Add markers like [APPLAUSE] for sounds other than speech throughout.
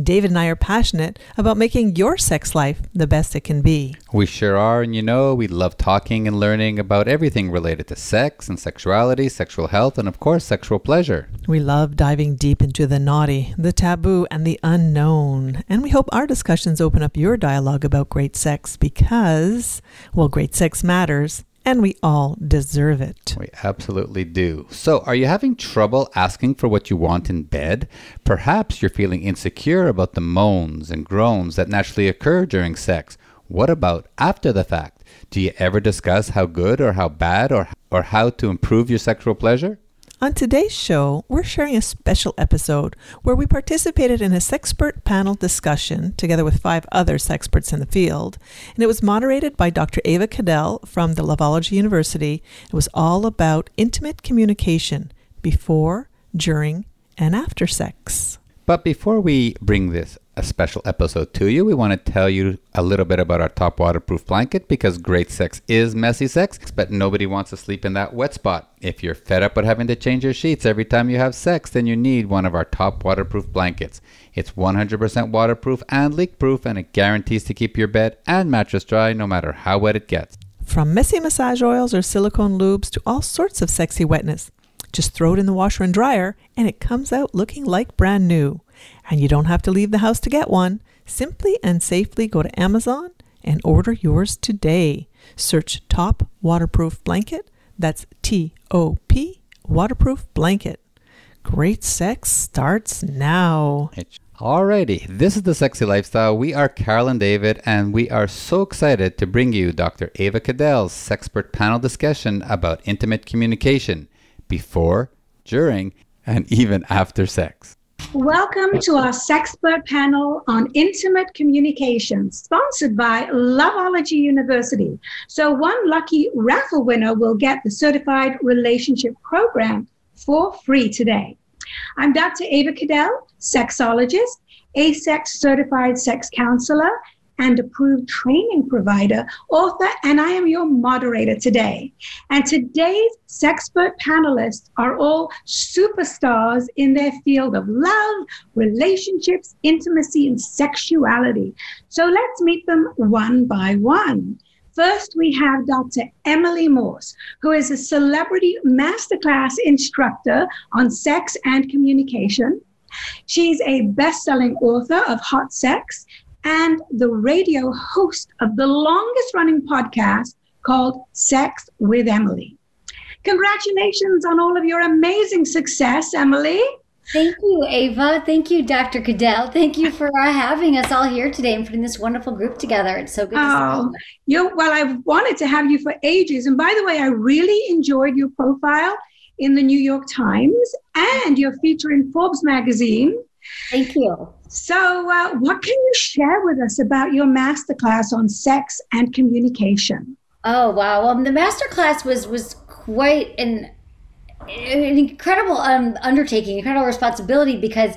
David and I are passionate about making your sex life the best it can be. We sure are, and you know, we love talking and learning about everything related to sex and sexuality, sexual health, and of course, sexual pleasure. We love diving deep into the naughty, the taboo, and the unknown. And we hope our discussions open up your dialogue about great sex because, well, great sex matters and we all deserve it. We absolutely do. So, are you having trouble asking for what you want in bed? Perhaps you're feeling insecure about the moans and groans that naturally occur during sex. What about after the fact? Do you ever discuss how good or how bad or, or how to improve your sexual pleasure? On today's show, we're sharing a special episode where we participated in a sexpert panel discussion together with five other sexperts in the field, and it was moderated by Dr. Ava Cadell from the Loveology University. It was all about intimate communication before, during, and after sex. But before we bring this a special episode to you, we want to tell you a little bit about our top waterproof blanket because great sex is messy sex, but nobody wants to sleep in that wet spot. If you're fed up with having to change your sheets every time you have sex, then you need one of our top waterproof blankets. It's 100% waterproof and leak proof, and it guarantees to keep your bed and mattress dry no matter how wet it gets. From messy massage oils or silicone lubes to all sorts of sexy wetness. Just throw it in the washer and dryer, and it comes out looking like brand new. And you don't have to leave the house to get one. Simply and safely go to Amazon and order yours today. Search Top Waterproof Blanket. That's T O P Waterproof Blanket. Great sex starts now. Alrighty, this is the Sexy Lifestyle. We are Carol and David, and we are so excited to bring you Dr. Ava Cadell's Sexpert panel discussion about intimate communication before, during, and even after sex. Welcome to our Sexpert panel on intimate communication, sponsored by Loveology University. So, one lucky raffle winner will get the Certified Relationship Program for free today. I'm Dr. Ava Cadell, sexologist, AASECT certified sex counselor, and approved training provider, author, and I am your moderator today. And today's Sexpert panelists are all superstars in their field of love, relationships, intimacy, and sexuality. So let's meet them one by one. First, we have Dr. Emily Morse, who is a celebrity masterclass instructor on sex and communication. She's a best selling author of Hot Sex and the radio host of the longest running podcast called Sex with Emily. Congratulations on all of your amazing success, Emily. Thank you, Ava. Thank you, Dr. Cadell. Thank you for uh, having us all here today and putting this wonderful group together. It's so good oh, you well, I've wanted to have you for ages. And by the way, I really enjoyed your profile in the New York Times and your feature in Forbes magazine. Thank you. So, uh, what can you share with us about your masterclass on sex and communication? Oh wow! Well, the masterclass was was quite an an incredible um, undertaking, incredible responsibility because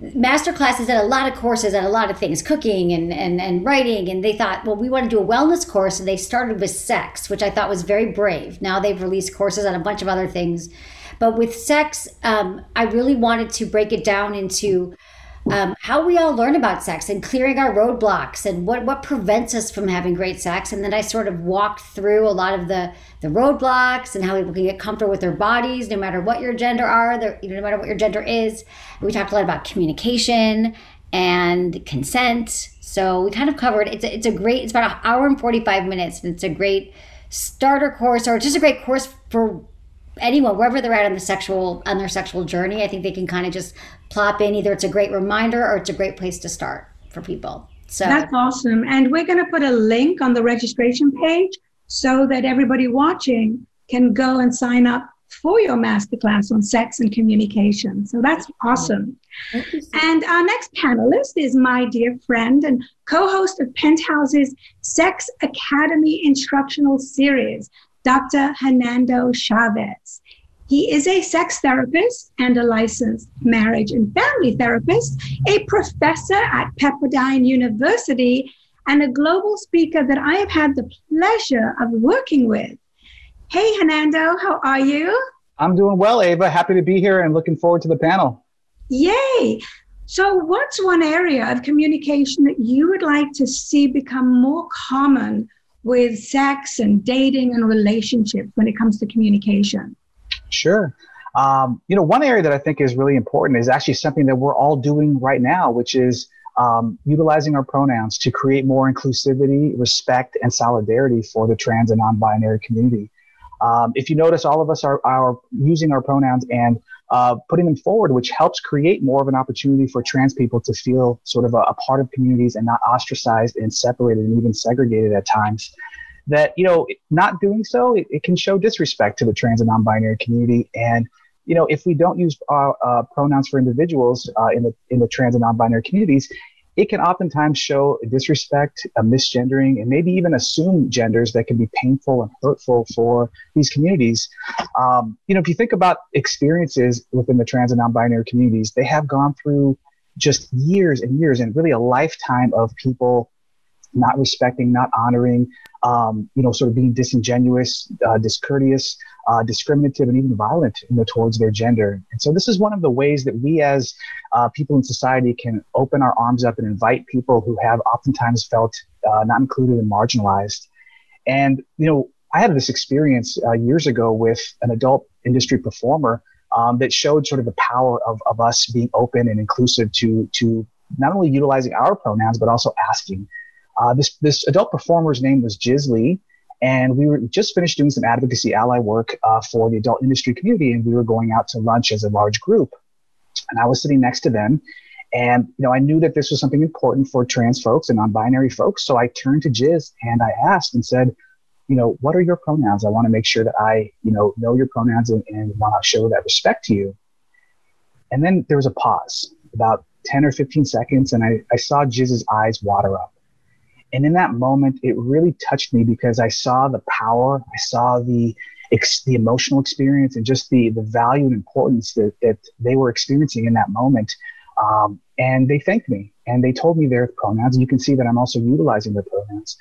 master classes at a lot of courses at a lot of things cooking and, and, and writing and they thought well we want to do a wellness course and they started with sex which i thought was very brave now they've released courses on a bunch of other things but with sex um, i really wanted to break it down into um, how we all learn about sex and clearing our roadblocks and what, what prevents us from having great sex. And then I sort of walked through a lot of the, the roadblocks and how people can get comfortable with their bodies, no matter what your gender are, you know, no matter what your gender is. We talked a lot about communication and consent. So we kind of covered, it's a, it's a great, it's about an hour and 45 minutes. And it's a great starter course or just a great course for anyone wherever they're at on the sexual on their sexual journey i think they can kind of just plop in either it's a great reminder or it's a great place to start for people so that's awesome and we're going to put a link on the registration page so that everybody watching can go and sign up for your masterclass on sex and communication. So that's awesome. And our next panelist is my dear friend and co host of Penthouse's Sex Academy instructional series, Dr. Hernando Chaves. He is a sex therapist and a licensed marriage and family therapist, a professor at Pepperdine University, and a global speaker that I have had the pleasure of working with. Hey, Hernando, how are you? I'm doing well, Ava. Happy to be here and looking forward to the panel. Yay! So, what's one area of communication that you would like to see become more common with sex and dating and relationships when it comes to communication? Sure. Um, you know, one area that I think is really important is actually something that we're all doing right now, which is um, utilizing our pronouns to create more inclusivity, respect, and solidarity for the trans and non binary community. Um, if you notice, all of us are, are using our pronouns and uh, putting them forward, which helps create more of an opportunity for trans people to feel sort of a, a part of communities and not ostracized and separated and even segregated at times. That, you know, not doing so, it, it can show disrespect to the trans and non binary community. And you know, if we don't use uh, uh, pronouns for individuals uh, in the in the trans and non-binary communities, it can oftentimes show disrespect, a misgendering, and maybe even assume genders that can be painful and hurtful for these communities. Um, you know, if you think about experiences within the trans and non-binary communities, they have gone through just years and years and really a lifetime of people not respecting, not honoring, um, you know, sort of being disingenuous, uh, discourteous, uh, discriminative, and even violent you know, towards their gender. And so, this is one of the ways that we, as uh, people in society, can open our arms up and invite people who have oftentimes felt uh, not included and marginalized. And you know, I had this experience uh, years ago with an adult industry performer um, that showed sort of the power of, of us being open and inclusive to to not only utilizing our pronouns but also asking uh, this this adult performer's name was Jiz Lee, and we were just finished doing some advocacy ally work uh, for the adult industry community, and we were going out to lunch as a large group. And I was sitting next to them, and you know I knew that this was something important for trans folks and non-binary folks. So I turned to Jiz and I asked and said, you know, what are your pronouns? I want to make sure that I, you know, know your pronouns and, and want to show that respect to you. And then there was a pause, about 10 or 15 seconds, and I, I saw Jiz's eyes water up. And in that moment, it really touched me because I saw the power, I saw the ex- the emotional experience, and just the the value and importance that that they were experiencing in that moment. Um, and they thanked me, and they told me their pronouns. And you can see that I'm also utilizing their pronouns.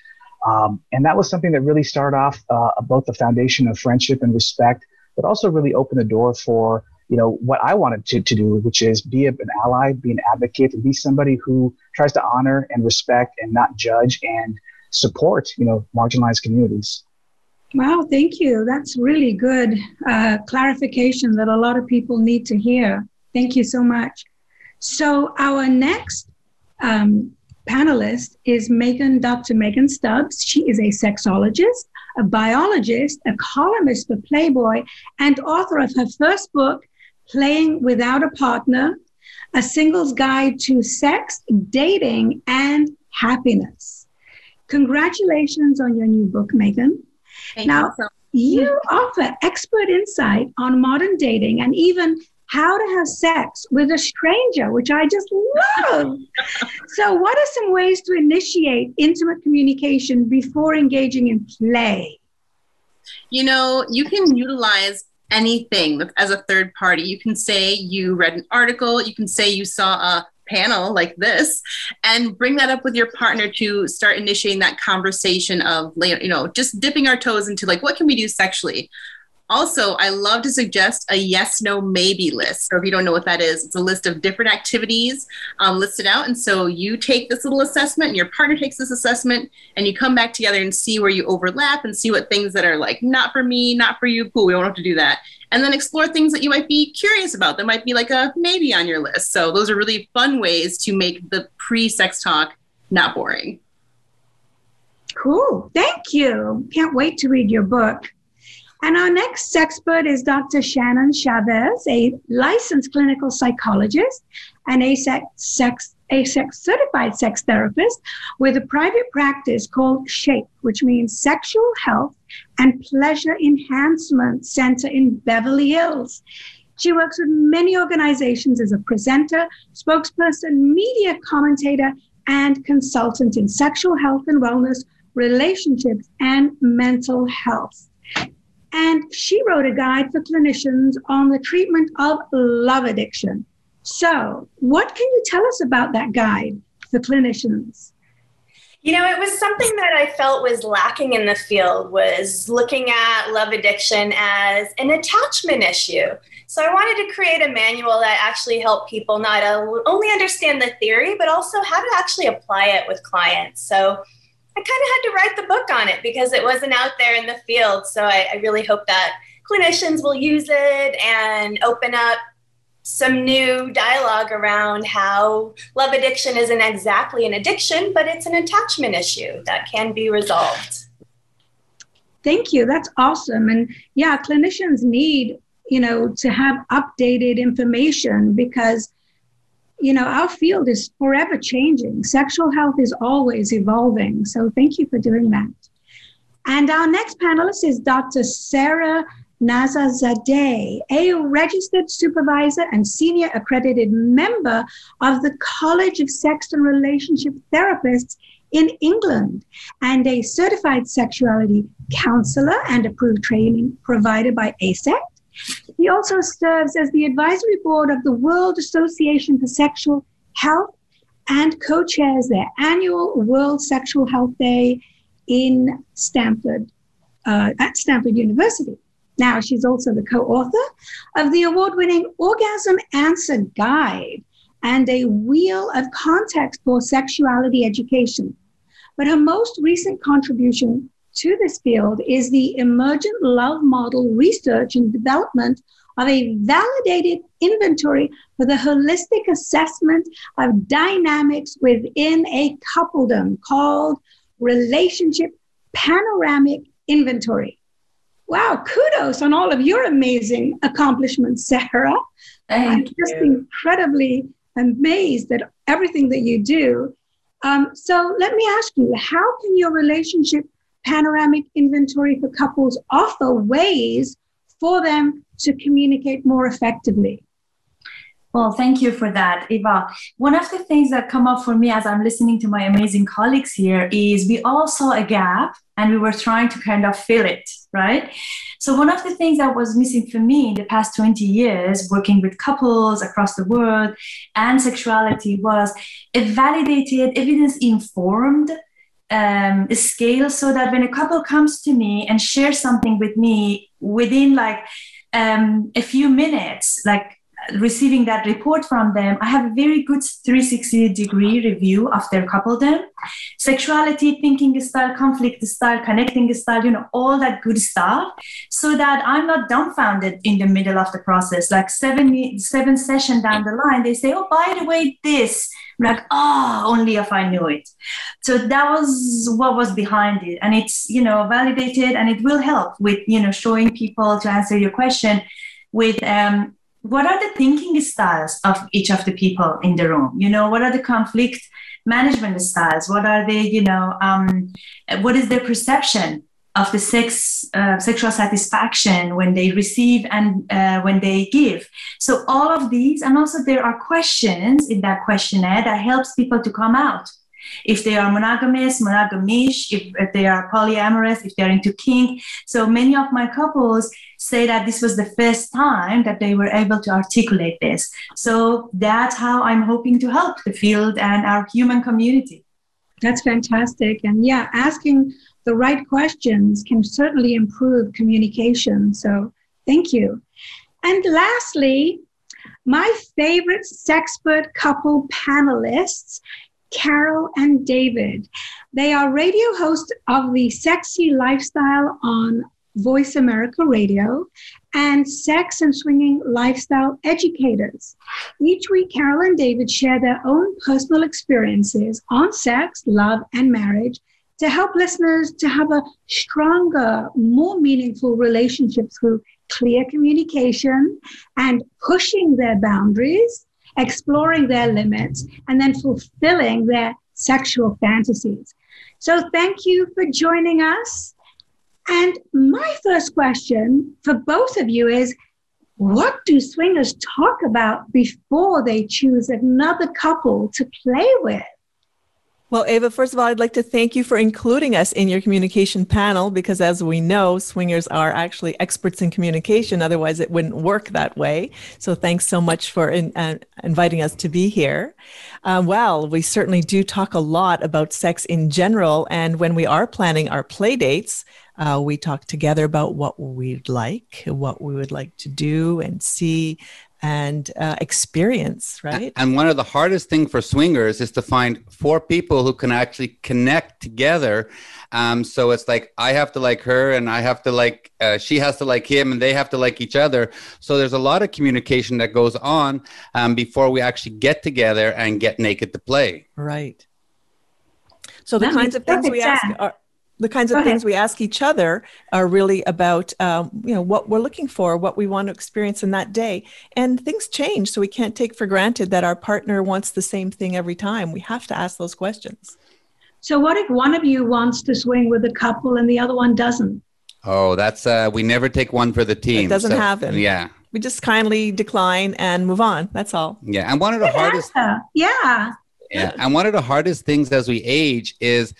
Um, and that was something that really started off uh, both the foundation of friendship and respect, but also really opened the door for you know what I wanted to, to do, which is be an ally, be an advocate, and be somebody who tries to honor and respect and not judge and support you know marginalized communities. Wow, thank you. That's really good uh, clarification that a lot of people need to hear. Thank you so much. So our next um, panelist is Megan, Dr. Megan Stubbs. She is a sexologist, a biologist, a columnist for Playboy, and author of her first book, Playing Without a Partner, a singles guide to sex, dating, and happiness. Congratulations on your new book, Megan. Thank now, you, you offer expert insight on modern dating and even how to have sex with a stranger, which I just love. [LAUGHS] so, what are some ways to initiate intimate communication before engaging in play? You know, you can utilize anything as a third party. You can say you read an article, you can say you saw a panel like this and bring that up with your partner to start initiating that conversation of you know just dipping our toes into like what can we do sexually also, I love to suggest a yes, no, maybe list. So if you don't know what that is, it's a list of different activities um, listed out. And so you take this little assessment and your partner takes this assessment and you come back together and see where you overlap and see what things that are like, not for me, not for you, cool, we don't have to do that. And then explore things that you might be curious about that might be like a maybe on your list. So those are really fun ways to make the pre sex talk not boring. Cool. Thank you. Can't wait to read your book. And our next expert is Dr. Shannon Chavez, a licensed clinical psychologist and a sex, sex certified sex therapist with a private practice called SHAPE, which means Sexual Health and Pleasure Enhancement Center in Beverly Hills. She works with many organizations as a presenter, spokesperson, media commentator, and consultant in sexual health and wellness, relationships, and mental health. And she wrote a guide for clinicians on the treatment of love addiction. So, what can you tell us about that guide for clinicians? You know, it was something that I felt was lacking in the field was looking at love addiction as an attachment issue. So I wanted to create a manual that actually helped people not only understand the theory, but also how to actually apply it with clients. So I kind of had to write the book on it because it wasn't out there in the field. So I, I really hope that clinicians will use it and open up some new dialogue around how love addiction isn't exactly an addiction, but it's an attachment issue that can be resolved. Thank you. That's awesome. And yeah, clinicians need, you know, to have updated information because, you know, our field is forever changing. Sexual health is always evolving. So thank you for doing that. And our next panelist is Dr. Sara Nasserzadeh, a registered supervisor and senior accredited member of the College of Sex and Relationship Therapists in England, and a certified sexuality counselor and approved training provided by AASECT. He also serves as the advisory board of the World Association for Sexual Health and co chairs their annual World Sexual Health Day in Stanford, uh, at Stanford University. Now, she's also the co author of the award winning Orgasm Answer Guide and a Wheel of Context for Sexuality Education. But her most recent contribution to this field is the emergent love model research and development of a validated inventory for the holistic assessment of dynamics within a coupledom called Relationship Panoramic Inventory. Wow, kudos on all of your amazing accomplishments, Sara. Thank I'm you. just incredibly amazed at everything that you do. Um, so let me ask you, how can your relationship panoramic inventory for couples offer ways for them to communicate more effectively? Well, thank you for that, Eva. One of the things that come up for me as I'm listening to my amazing colleagues here is we all saw a gap and we were trying to kind of fill it, right? So, one of the things that was missing for me in the past 20 years, working with couples across the world and sexuality, was a validated, evidence informed um, scale so that when a couple comes to me and shares something with me within like um, a few minutes, like receiving that report from them, I have a very good 360 degree review of their coupledom, sexuality, thinking style, conflict style, connecting style, you know, all that good stuff, so that I'm not dumbfounded in the middle of the process. Like seven seven session down the line, they say, "Oh, by the way, this." I'm like, oh, only if I knew it. So that was what was behind it, and it's you know validated, and it will help with you know showing people to answer your question with um, what are the thinking styles of each of the people in the room? You know what are the conflict management styles? What are they you know um, what is their perception of the sex uh, sexual satisfaction when they receive and uh, when they give so all of these and also there are questions in that questionnaire that helps people to come out if they are monogamous, monogamish, if, if, they are polyamorous, if they're into kink. So many of my couples say that this was the first time that they were able to articulate this. So that's how I'm hoping to help the field and our human community. That's fantastic. And yeah, asking the right questions can certainly improve communication. So thank you. And lastly, my favorite sexpert couple panelists Carol and David. They are radio hosts of the Sexy Lifestyle on Voice America Radio and Sex and Swinging Lifestyle Educators. Each week, Carol and David share their own personal experiences on sex, love, and marriage to help listeners to have a stronger, more meaningful relationship through clear communication and pushing their boundaries exploring their limits, and then fulfilling their sexual fantasies. So thank you for joining us. And my first question for both of you is what do swingers talk about before they choose another couple to play with? Well, Ava, first of all, I'd like to thank you for including us in your communication panel because, as we know, swingers are actually experts in communication. Otherwise, it wouldn't work that way. So, thanks so much for in, uh, inviting us to be here. Uh, well, we certainly do talk a lot about sex in general. And when we are planning our play dates, uh, we talk together about what we'd like, what we would like to do and see and uh, experience, right? And one of the hardest things for swingers is to find four people who can actually connect together. Um, so it's like I have to like her, and I have to like uh, she has to like him, and they have to like each other. So there's a lot of communication that goes on um, before we actually get together and get naked to play. Right. So the that kinds of things we ask are the kinds of things we ask each other are really about um, you know what we're looking for what we want to experience in that day. And things change so we can't take for granted that our partner wants the same thing every time. We have to ask those questions. So what if one of you wants to swing with a couple and the other one doesn't? Oh that's uh we never take one for the team it doesn't so, happen. yeah. We just kindly decline and move on that's all. Yeah and one of the Good hardest answer. yeah. Yeah and one of the hardest things as we age is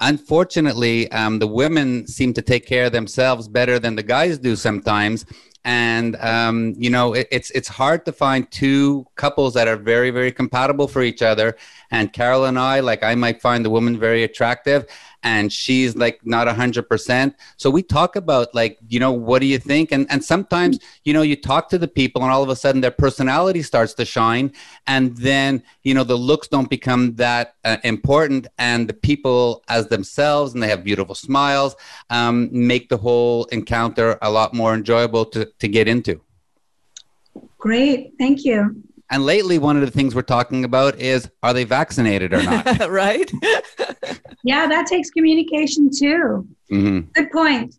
unfortunately, um, the women seem to take care of themselves better than the guys do sometimes. And um, you know, it, it's it's hard to find two couples that are very very compatible for each other. And Carol and I, like, I might find the woman very attractive, and she's like not a hundred percent. So we talk about like, you know, what do you think? And and sometimes, you know, you talk to the people and all of a sudden their personality starts to shine. And then, you know, the looks don't become that uh, important. And the people as themselves, and they have beautiful smiles, um, make the whole encounter a lot more enjoyable to, to get into. Great. Thank you. And lately, one of the things we're talking about is are they vaccinated or not? [LAUGHS] right? yeah, that takes communication too. Mm-hmm. Good point.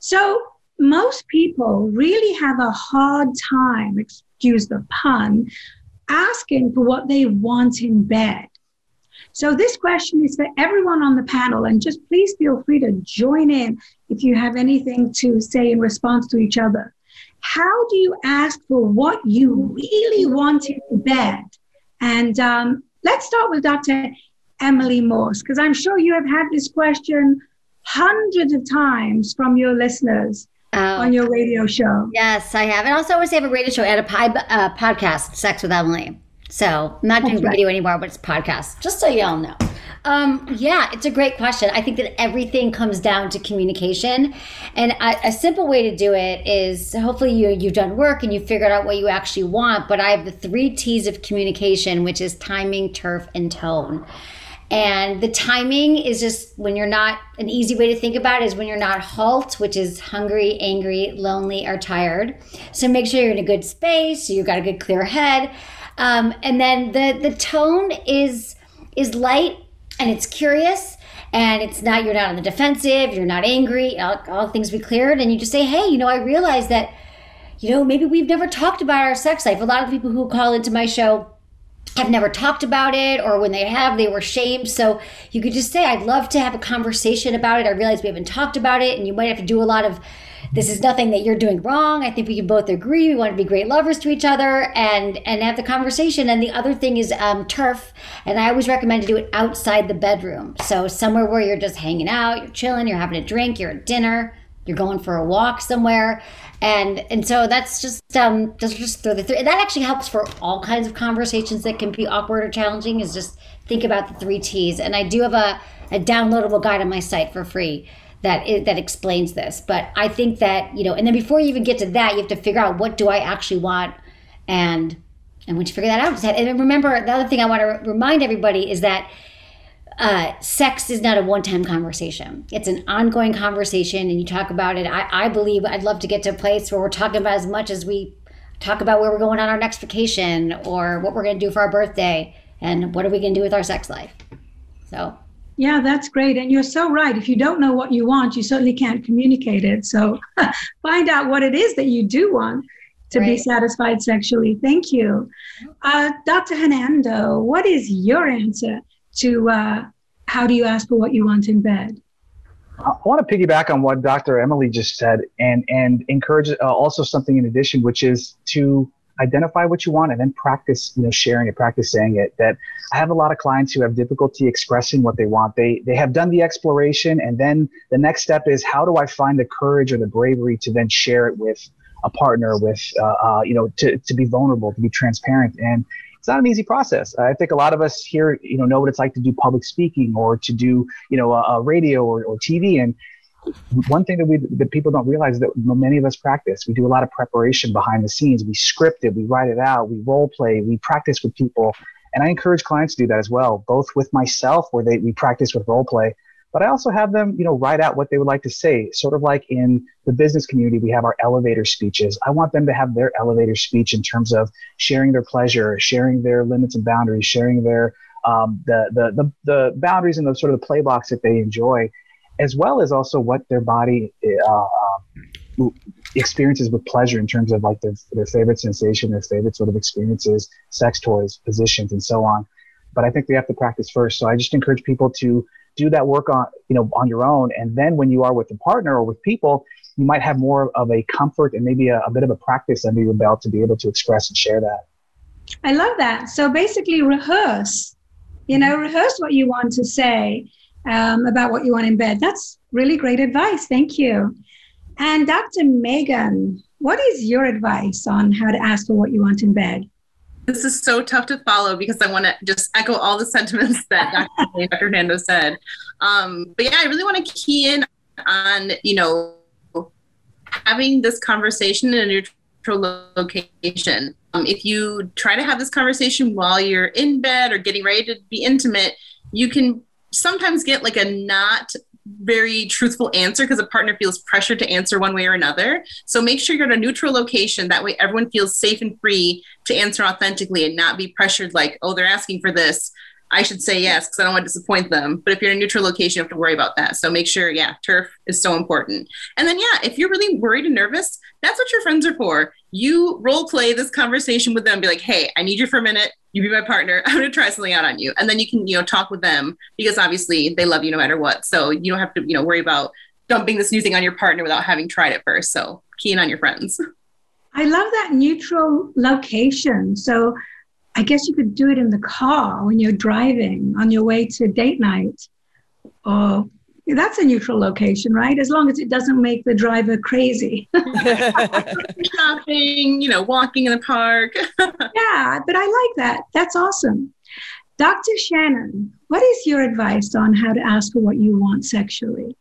So, most people really have a hard time, excuse the pun, asking for what they want in bed. So, this question is for everyone on the panel, and just please feel free to join in if you have anything to say in response to each other. How do you ask for what you really want in bed? And um, let's start with Dr. Emily Morse, because I'm sure you have had this question hundreds of times from your listeners oh. on your radio show. Yes, I have. And also, I always have a radio show and a uh, podcast, Sex with Emily. So, I'm not doing right. video anymore, but it's podcast, just so y'all know. Um, yeah, it's a great question. I think that everything comes down to communication, and a, a, simple way to do it is hopefully you you've done work and you figured out what you actually want. But I have the three T's of communication, which is timing, turf, and tone. And the timing is just when you're not, an easy way to think about it is when you're not halt, which is hungry, angry, lonely, or tired. So make sure you're in a good space, so you've got a good clear head. Um, and then the, the tone is is light and it's curious and it's not you're not on the defensive you're not angry all, all things be cleared and you just say hey you know i realize that you know maybe we've never talked about our sex life. A lot of people who call into my show have never talked about it or when they have they were shamed. So you could just say i'd love to have a conversation about it. I realize we haven't talked about it and you might have to do a lot of this is nothing that you're doing wrong. I think we can both agree we want to be great lovers to each other and and have the conversation. And the other thing is um, turf, and I always recommend to do it outside the bedroom. So somewhere where you're just hanging out, you're chilling, you're having a drink, you're at dinner, you're going for a walk somewhere, and and so that's just um just just throw the three. That actually helps for all kinds of conversations that can be awkward or challenging. Is just think about the three T's. And I do have a a downloadable guide on my site for free that is, that explains this. But I think that you know, and then before you even get to that, you have to figure out what do I actually want, and and once you figure that out, and remember the other thing I want to remind everybody is that. Uh, sex is not a one-time conversation. It's an ongoing conversation, and you talk about it. I, I believe I'd love to get to a place where we're talking about as much as we talk about where we're going on our next vacation or what we're going to do for our birthday and what are we going to do with our sex life. So yeah, that's great. And you're so right. If you don't know what you want, you certainly can't communicate it. So [LAUGHS] find out what it is that you do want. to be satisfied sexually. Thank you. Uh, Dr. Hernando, what is your answer to uh, how do you ask for what you want in bed? I want to piggyback on what Dr. Emily just said and and encourage uh, also something in addition, which is to identify what you want and then practice, you know, sharing it, practice saying it. That I have a lot of clients who have difficulty expressing what they want. They they have done the exploration, and then the next step is how do I find the courage or the bravery to then share it with a partner, with uh, uh, you know, to to be vulnerable, to be transparent, and it's not an easy process. I think a lot of us here, you know, know what it's like to do public speaking or to do, you know, a, a radio or, or TV. And one thing that we that people don't realize is that many of us practice. We do a lot of preparation behind the scenes. We script it, we write it out, we role play, we practice with people. And I encourage clients to do that as well, both with myself, where they we practice with role play, but I also have them, you know, write out what they would like to say. Sort of like in the business community, we have our elevator speeches. I want them to have their elevator speech in terms of sharing their pleasure, sharing their limits and boundaries, sharing their um, the, the the the boundaries and the sort of the play box that they enjoy, as well as also what their body uh, um, experiences with pleasure in terms of like their, their favorite sensation, their favorite sort of experiences, sex toys, positions, and so on. But I think they have to practice first. So I just encourage people to do that work on you know on your own, and then when you are with a partner or with people, you might have more of a comfort and maybe a, a bit of a practice under your belt to be able to express and share that. I love that. So basically, rehearse. You know, rehearse what you want to say um, about what you want in bed. That's really great advice. Thank you. And Dr. Megan, what is your advice on how to ask for what you want in bed? This is so tough to follow because I want to just echo all the [LAUGHS] sentiments that [LAUGHS] Dr. Dr. Hernando said. Um, but yeah, I really want to key in on, you know, having this conversation in a neutral location. Um, if you try to have this conversation while you're in bed or getting ready to be intimate, you can sometimes get like a not very truthful answer because a partner feels pressured to answer one way or another. So make sure you're in a neutral location. That way, everyone feels safe and free to answer authentically and not be pressured like, oh, they're asking for this. I should say yes because I don't want to disappoint them. But if you're in a neutral location, you have to worry about that. So make sure, yeah, turf is so important. And then, yeah, if you're really worried and nervous, that's what your friends are for. You role play this conversation with them, be like, hey, I need you for a minute. You be my partner. [LAUGHS] I'm to try something out on you. And then you can, you know, talk with them because obviously they love you no matter what. So you don't have to, you know, worry about dumping this new thing on your partner without having tried it first. So keen on your friends. [LAUGHS] I love that neutral location. So I guess you could do it in the car when you're driving on your way to date night. Or that's a neutral location, right? As long as it doesn't make the driver crazy. [LAUGHS] [LAUGHS] Shopping, you know, walking in the park. [LAUGHS] yeah, but I like that. That's awesome. Dr. Shannon, what is your advice on how to ask for what you want sexually?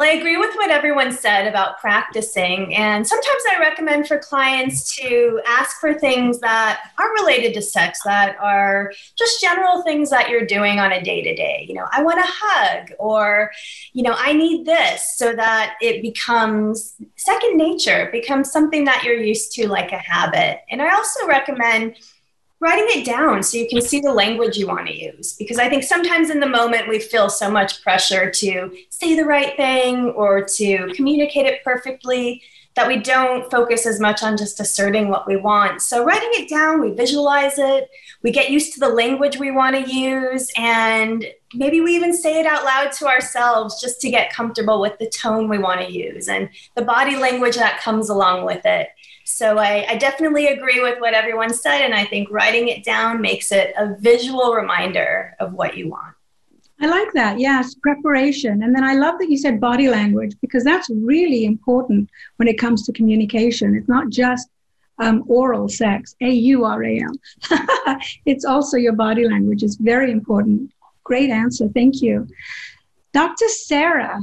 Well, I agree with what everyone said about practicing. And sometimes I recommend for clients to ask for things that aren't related to sex, that are just general things that you're doing on a day to day. You know, I want a hug, or, you know, I need this, so that it becomes second nature, becomes something that you're used to, like a habit. And I also recommend writing it down so you can see the language you want to use. Because I think sometimes in the moment we feel so much pressure to say the right thing or to communicate it perfectly that we don't focus as much on just asserting what we want. So writing it down, we visualize it, we get used to the language we want to use, and maybe we even say it out loud to ourselves just to get comfortable with the tone we want to use and the body language that comes along with it. So I, I, definitely agree with what everyone said, and I think writing it down makes it a visual reminder of what you want. I like that. Yes, preparation. And then I love that you said body language because that's really important when it comes to communication. It's not just um, oral sex, A U R A L. [LAUGHS] It's also your body language. It's very important. Great answer. Thank you. Dr. Sara,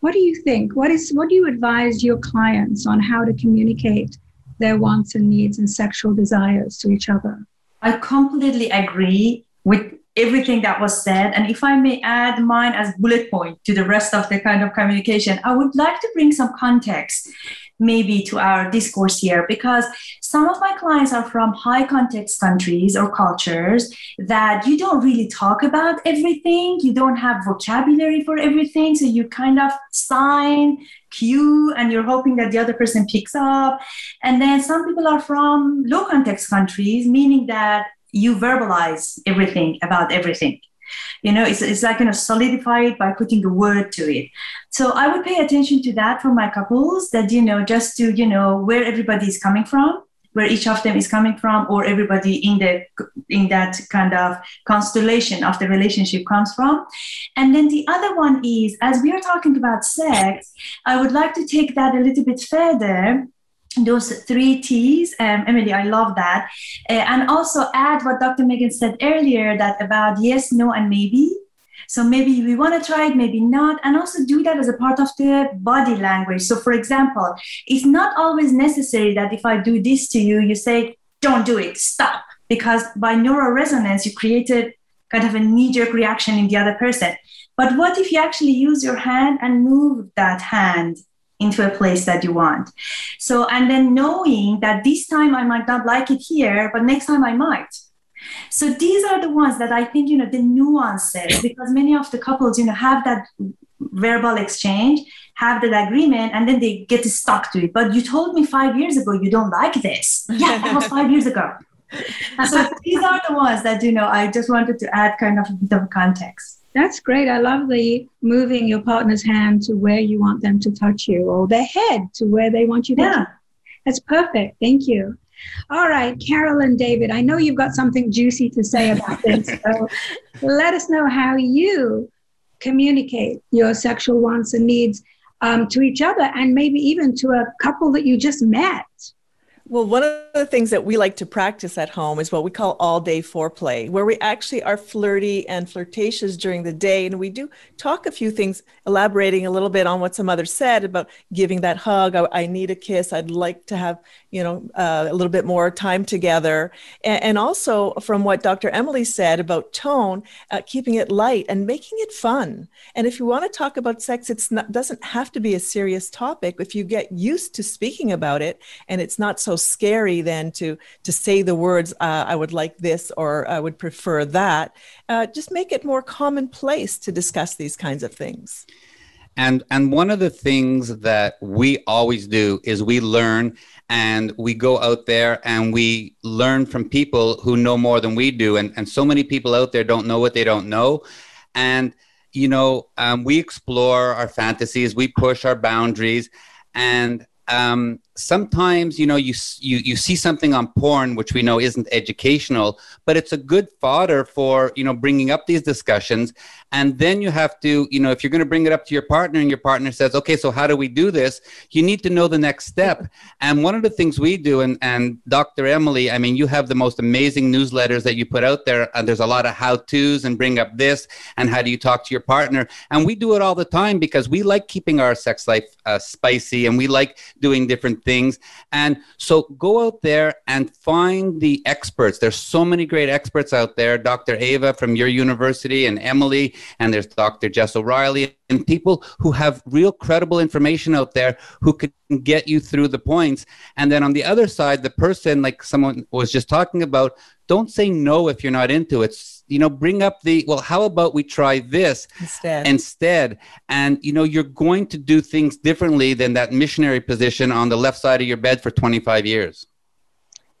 what do you think? What is what do you advise your clients on how to communicate their wants and needs and sexual desires to each other? I completely agree with everything that was said. And if I may add mine as bullet point to the rest of the kind of communication, I would like to bring some context maybe to our discourse here because some of my clients are from high context countries or cultures that you don't really talk about everything you don't have vocabulary for everything so you kind of sign cue and you're hoping that the other person picks up. And then some people are from low context countries meaning that you verbalize everything about everything you know it's, it's like you know solidify it by putting a word to it. So i would pay attention to that for my couples that you know just to you know where everybody is coming from where each of them is coming from or everybody in the in that kind of constellation of the relationship comes from. And then the other one is as we are talking about sex i would like to take that a little bit further those three T's. Um, Emily, I love that. Uh, and also add what Dr. Megan said earlier that about yes, no, and maybe. So maybe we want to try it, maybe not. And also do that as a part of the body language. So, for example, it's not always necessary that if I do this to you, you say, don't do it, stop. Because by neural resonance, you created kind of a knee jerk reaction in the other person. But what if you actually use your hand and move that hand into a place that you want. So, and then knowing that this time I might not like it here, but next time I might. So these are the ones that I think, you know, the nuances, because many of the couples, you know, have that verbal exchange, have that agreement, and then they get stuck to it. But you told me five years ago you don't like this. Yeah, that was five years ago. [LAUGHS] so these are the ones that, you know, I just wanted to add kind of a bit of context. That's great. I love the moving your partner's hand to where you want them to touch you or their head to where they want you to. Yeah. That's perfect. Thank you. All right, Carol and David, I know you've got something juicy to say about this. [LAUGHS] So let us know how you communicate your sexual wants and needs um, to each other and maybe even to a couple that you just met. Well, one of the things that we like to practice at home is what we call all day foreplay, where we actually are flirty and flirtatious during the day. And we do talk a few things, elaborating a little bit on what some others said about giving that hug. I, I need a kiss. I'd like to have, you know, uh, a little bit more time together. And, and, also from what Dr. Emily said about tone, uh, keeping it light and making it fun. And if you want to talk about sex, it doesn't have to be a serious topic. If you get used to speaking about it and it's not so scary then to to say the words uh, i would like this or i would prefer that. Uh, just make it more commonplace to discuss these kinds of things. And and one of the things that we always do is we learn and we go out there and we learn from people who know more than we do. And and so many people out there don't know what they don't know. And you know um, we explore our fantasies we push our boundaries. And um, sometimes you know you, you you see something on porn which we know isn't educational but it's a good fodder for you know bringing up these discussions. And then you have to you know if you're going to bring it up to your partner and your partner says okay so how do we do this? you need to know the next step. [LAUGHS] And one of the things we do and and dr emily i mean you have the most amazing newsletters that you put out there and there's a lot of how to's and bring up this and how do you talk to your partner? And we do it all the time because we like keeping our sex life uh, spicy and we like doing different things and so go out there and find the experts there's so many great experts out there dr ava from your university and emily and there's Dr. Jess O'Reilly, and people who have real credible information out there who could get you through the points. And then on the other side, the person, like someone was just talking about, don't say no if you're not into it. You know, bring up the, well, how about we try this instead? Instead. And, you know, you're going to do things differently than that missionary position on the left side of your bed for 25 years.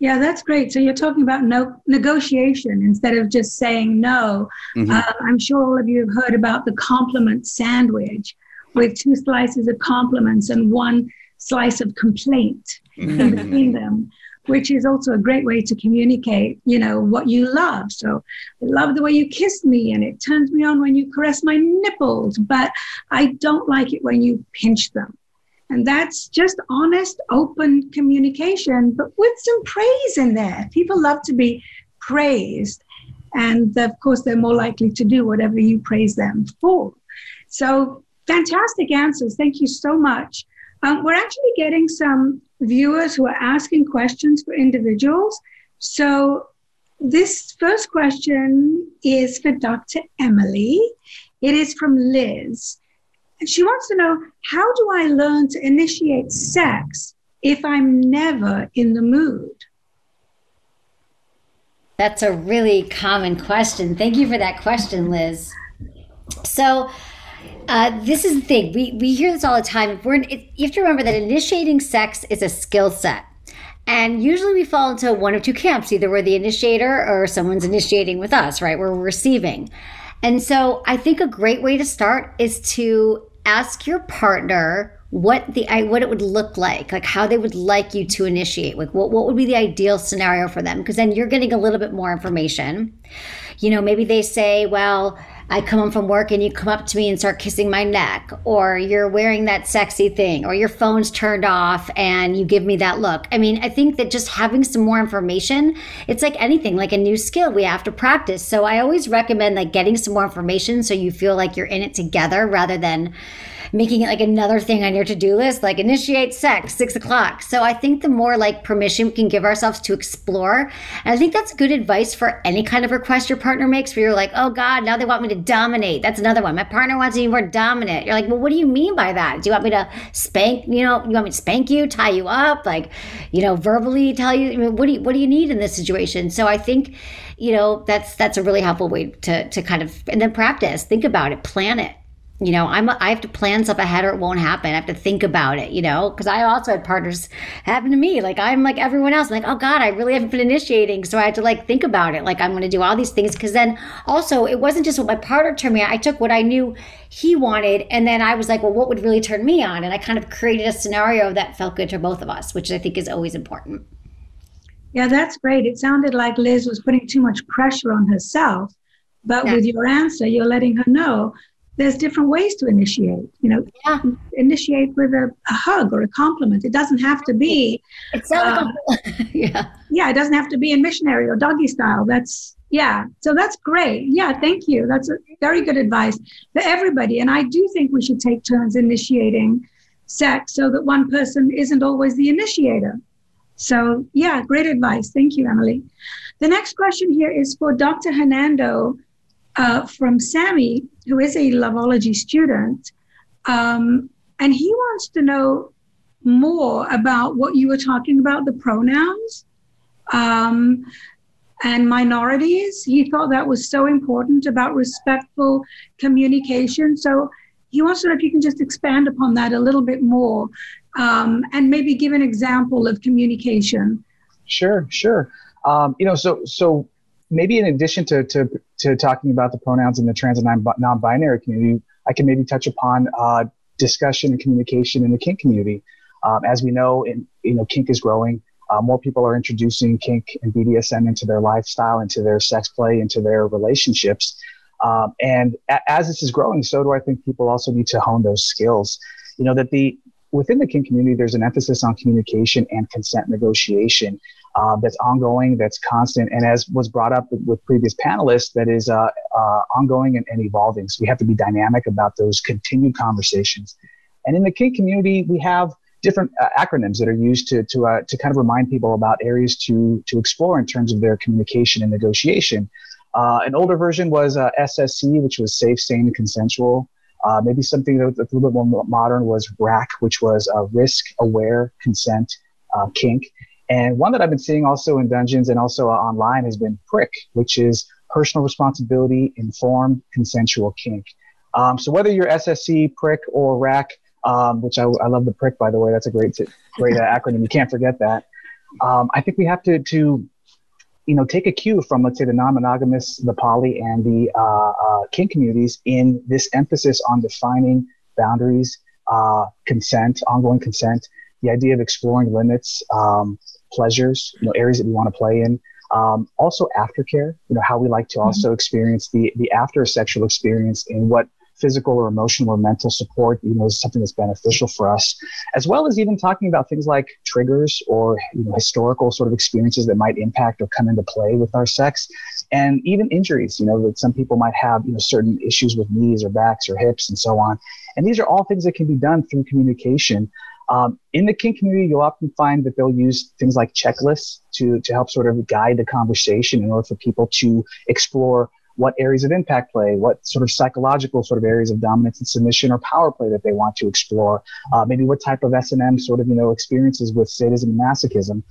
Yeah, that's great. So you're talking about no negotiation instead of just saying no. Mm-hmm. Uh, I'm sure all of you have heard about the compliment sandwich with two slices of compliments and one slice of complaint mm-hmm. in between them, which is also a great way to communicate, you know, what you love. So I love the way you kiss me and it turns me on when you caress my nipples, but I don't like it when you pinch them. And that's just honest, open communication, but with some praise in there. People love to be praised. And of course, they're more likely to do whatever you praise them for. So, fantastic answers. Thank you so much. Um, we're actually getting some viewers who are asking questions for individuals. So, this first question is for Dr. Emily. It is from Liz. And she wants to know how do I learn to initiate sex if I'm never in the mood? That's a really common question. Thank you for that question, Liz. So, uh, this is the thing. We, we hear this all the time. We're, you have to remember that initiating sex is a skill set. And usually we fall into one of two camps. Either we're the initiator or someone's initiating with us, right? We're receiving. And so I think a great way to start is to ask your partner what the what it would look like like how they would like you to initiate like what, what would be the ideal scenario for them because then you're getting a little bit more information you know maybe they say well I come home from work and you come up to me and start kissing my neck, or you're wearing that sexy thing, or your phone's turned off and you give me that look. I mean, I think that just having some more information, it's like anything, like a new skill we have to practice. So I always recommend like getting some more information so you feel like you're in it together rather than making it like another thing on your to-do list, like initiate sex, six o'clock. So I think the more like permission we can give ourselves to explore, and I think that's good advice for any kind of request your partner makes where you're like, oh God, now they want me to dominate. That's another one. My partner wants to be more dominant. You're like, well, what do you mean by that? Do you want me to spank, you know, you want me to spank you, tie you up, like, you know, verbally tell you, I mean, what do you, what do you need in this situation? So I think, you know, that's, that's a really helpful way to, to kind of, and then practice, think about it, plan it you know i'm i have to plan stuff ahead or it won't happen. I have to think about it you know because i also had partners happen to me like i'm like everyone else. I'm like oh god i really haven't been initiating. So i had to like think about it like i'm going to do all these things because then also it wasn't just what my partner turned me on i took what i knew he wanted and then i was like well what would really turn me on? And i kind of created a scenario that felt good to both of us which i think is always important. Yeah that's great. It sounded like liz was putting too much pressure on herself but yeah. with your answer you're letting her know there's different ways to initiate. You know, yeah. initiate with a, a, hug or a compliment. It doesn't have to be. It's uh, [LAUGHS] yeah. Yeah, it doesn't have to be in missionary or doggy style. That's yeah. So that's great. Yeah, thank you. That's a very good advice for everybody. And I do think we should take turns initiating sex so that one person isn't always the initiator. So yeah, great advice. Thank you, Emily. The next question here is for Dr. Hernando uh, from Sammy, who is a Loveology student. Um, and he wants to know more about what you were talking about the pronouns um, and minorities. He thought that was so important about respectful communication. So he wants to know if you can just expand upon that a little bit more um, and maybe give an example of communication. Sure, sure. Um, you know, so so maybe in addition to, to, to talking about the pronouns in the trans and non-binary community, I can maybe touch upon uh, discussion and communication in the kink community. Um, as we know, in, you know, kink is growing. Uh, more people are introducing kink and BDSM into their lifestyle, into their sex play, into their relationships. Um, and a- as this is growing, so do I think people also need to hone those skills. You know that the within the kink community, there's an emphasis on communication and consent negotiation uh, that's ongoing, that's constant, and as was brought up with, previous panelists, that is uh, uh, ongoing and, and, evolving. So we have to be dynamic about those continued conversations. And in the kink community, we have different uh, acronyms that are used to to uh, to kind of remind people about areas to to explore in terms of their communication and negotiation. Uh, an older version was SSC, which was safe, sane, and consensual. maybe something that's a little bit more modern was RACK, which was risk aware consent kink. And one that I've been seeing also in dungeons and also uh, online has been prick, which is personal responsibility, informed, consensual kink. Um, so whether you're SSC, prick, or RACK, um, which I, I, love the prick, by the way, that's a great, great uh, acronym. You can't forget that. Um, I think we have to, to, you know, take a cue from, let's say, the non-monogamous, the poly, and the uh, uh, kink communities in this emphasis on defining boundaries, uh, consent, ongoing consent, the idea of exploring limits, um, pleasures, you know, areas that we want to play in. Um, also aftercare, you know, how we like to mm-hmm. also experience the, the after sexual experience and what physical or emotional or mental support, you know, is something that's beneficial for us, as well as even talking about things like triggers or you know, historical sort of experiences that might impact or come into play with our sex, and even injuries. You know, that some people might have you know certain issues with knees or backs or hips and so on, and these are all things that can be done through communication. Um, in the kink community, you'll often find that they'll use things like checklists to, to help sort of guide the conversation in order for people to explore what areas of impact play, what sort of psychological sort of areas of dominance and submission or power play that they want to explore, uh, maybe what type of S&M sort of, you know, experiences with sadism and masochism.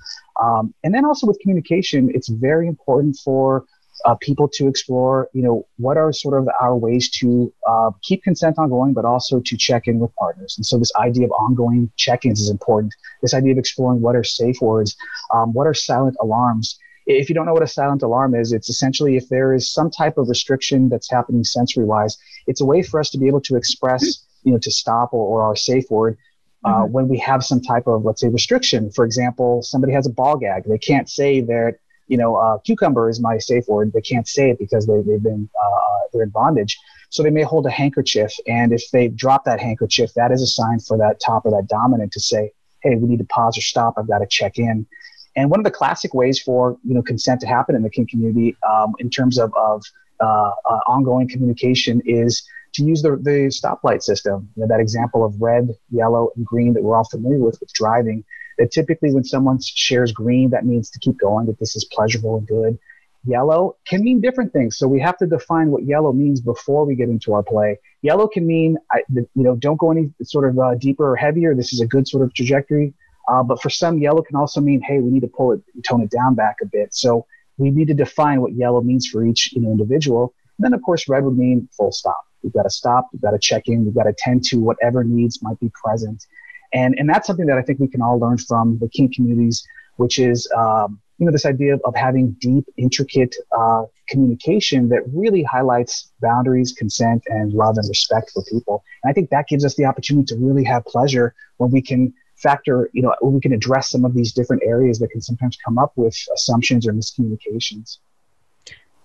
Um, and then also with communication, it's very important for uh, people to explore, you know, what are sort of our ways to uh, keep consent ongoing, but also to check in with partners. And so this idea of ongoing check-ins is important. This idea of exploring what are safe words, um, what are silent alarms. If you don't know what a silent alarm is, it's essentially if there is some type of restriction that's happening sensory-wise, it's a way for us to be able to express, you know, to stop or, or our safe word uh, mm-hmm. when we have some type of, let's say, restriction. For example, somebody has a ball gag. They can't say that you know, uh, cucumber is my safe word. They can't say it because they, they've been, uh, uh, they're in bondage. So they may hold a handkerchief. And if they drop that handkerchief, that is a sign for that top or that dominant to say, hey, we need to pause or stop. I've got to check in. And one of the classic ways for, you know, consent to happen in the kink community um, in terms of, of uh, uh, ongoing communication is to use the, the stoplight system. You know, that example of red, yellow, and green that we're all familiar with with driving that typically when someone shares green, that means to keep going, that this is pleasurable and good. Yellow can mean different things. So we have to define what yellow means before we get into our play. Yellow can mean, you know, don't go any sort of uh, deeper or heavier. This is a good sort of trajectory. Uh, but for some, yellow can also mean, hey, we need to pull it, tone it down back a bit. So we need to define what yellow means for each you know, individual. And then, of course, red would mean full stop. We've got to stop. We've got to check in. We've got to tend to whatever needs might be present. And, and that's something that I think we can all learn from the kink communities, which is, um, you know, this idea of, having deep, intricate uh, communication that really highlights boundaries, consent, and love and respect for people. And I think that gives us the opportunity to really have pleasure when we can factor, you know, when we can address some of these different areas that can sometimes come up with assumptions or miscommunications.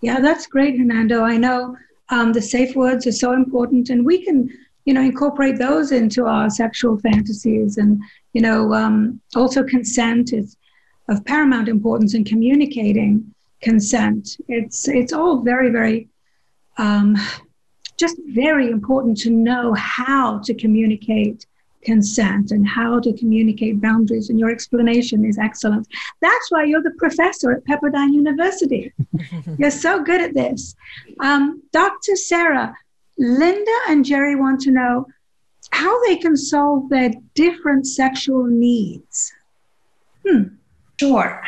Yeah, that's great, Hernando. I know um, the safe words are so important, and we can you know incorporate those into our sexual fantasies. And you know um, also consent is of paramount importance in communicating consent. It's it's all very very um, just very important to know how to communicate consent and how to communicate boundaries. And your explanation is excellent. That's why you're the professor at pepperdine university. [LAUGHS] You're so good at this. Um, dr sara Linda and Jerry want to know how they can solve their different sexual needs. Hmm. Sure.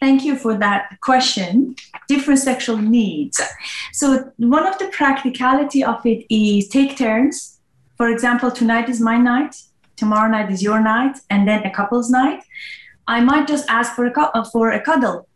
Thank you for that question. Different sexual needs. So one of the practicality of it is take turns. For example, tonight is my night, tomorrow night is your night, and then a couple's night. I might just ask for a for a cuddle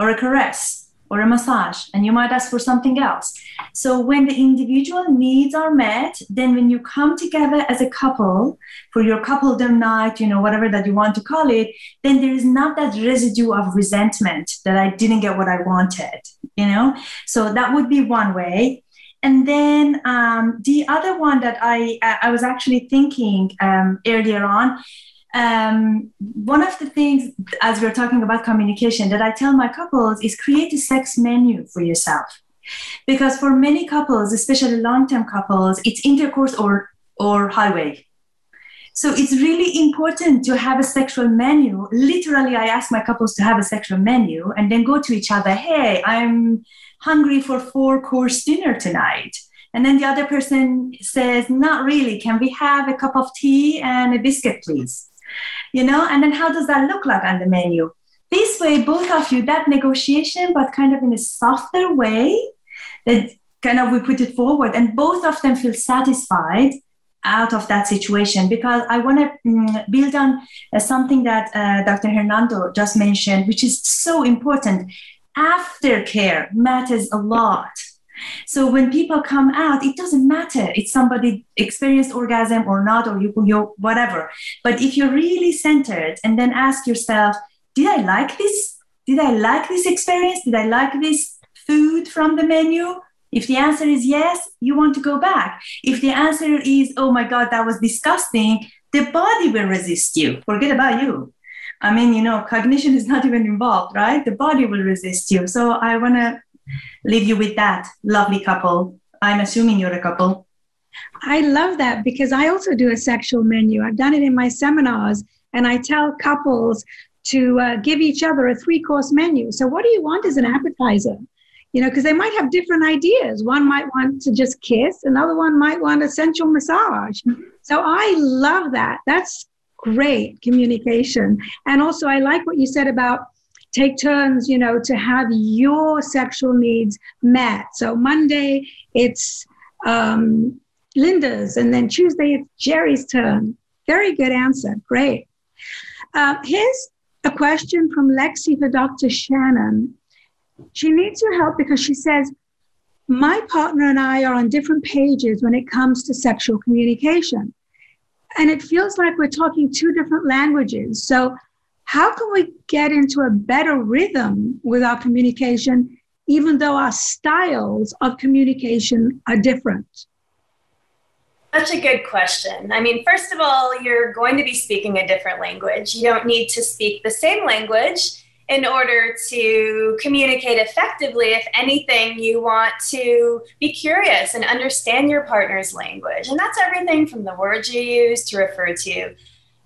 or a caress or a massage and you might ask for something else. So when the individual needs are met then when you come together as a couple for your coupledom night you know whatever that you want to call it then there is not that residue of resentment that i didn't get what i wanted you know? So that would be one way. And then um, the other one that I I was actually thinking um, earlier on um, one of the things as we're talking about communication that i tell my couples is create a sex menu for yourself. Because for many couples especially long-term couples it's intercourse or or highway. So it's really important to have a sexual menu. Literally i ask my couples to have a sexual menu and then go to each other hey i'm hungry for four course dinner tonight. And then the other person says not really. Can we have a cup of tea and a biscuit please you know and then how does that look like on the menu? This way both of you that negotiation but kind of in a softer way that kind of we put it forward and both of them feel satisfied out of that situation because i want to mm, build on uh, something that uh, dr hernando just mentioned which is so important. Aftercare matters a lot so when people come out, it doesn't matter if somebody experienced orgasm or not, or you, you whatever. But if you're really centered and then ask yourself, did I like this? Did I like this experience? Did I like this food from the menu? If the answer is yes, you want to go back. If the answer is, oh my God, that was disgusting, the body will resist you. Forget about you. I mean, you know, cognition is not even involved, right? The body will resist you. So I want to leave you with that lovely couple. I'm assuming you're a couple. I love that because I also do a sexual menu. I've done it in my seminars, and I tell couples to uh, give each other a three course menu. So, what do you want as an appetizer? you know, because they might have different ideas. One might want to just kiss, another one might want a sensual massage. So I love that. That's great communication. And also, I like what you said about take turns, you know, to have your sexual needs met. So Monday, it's um, Linda's, and then Tuesday, it's Jerry's turn. Very good answer. Great. Uh, here's a question from Lexi for Dr. Shannon. She needs your help because she says, My partner and I are on different pages when it comes to sexual communication. And it feels like we're talking two different languages. So, how can we get into a better rhythm with our communication, even though our styles of communication are different? Such a good question. I mean, first of all, you're going to be speaking a different language. You don't need to speak the same language in order to communicate effectively. If anything, you want to be curious and understand your partner's language. And that's everything from the words you use to refer to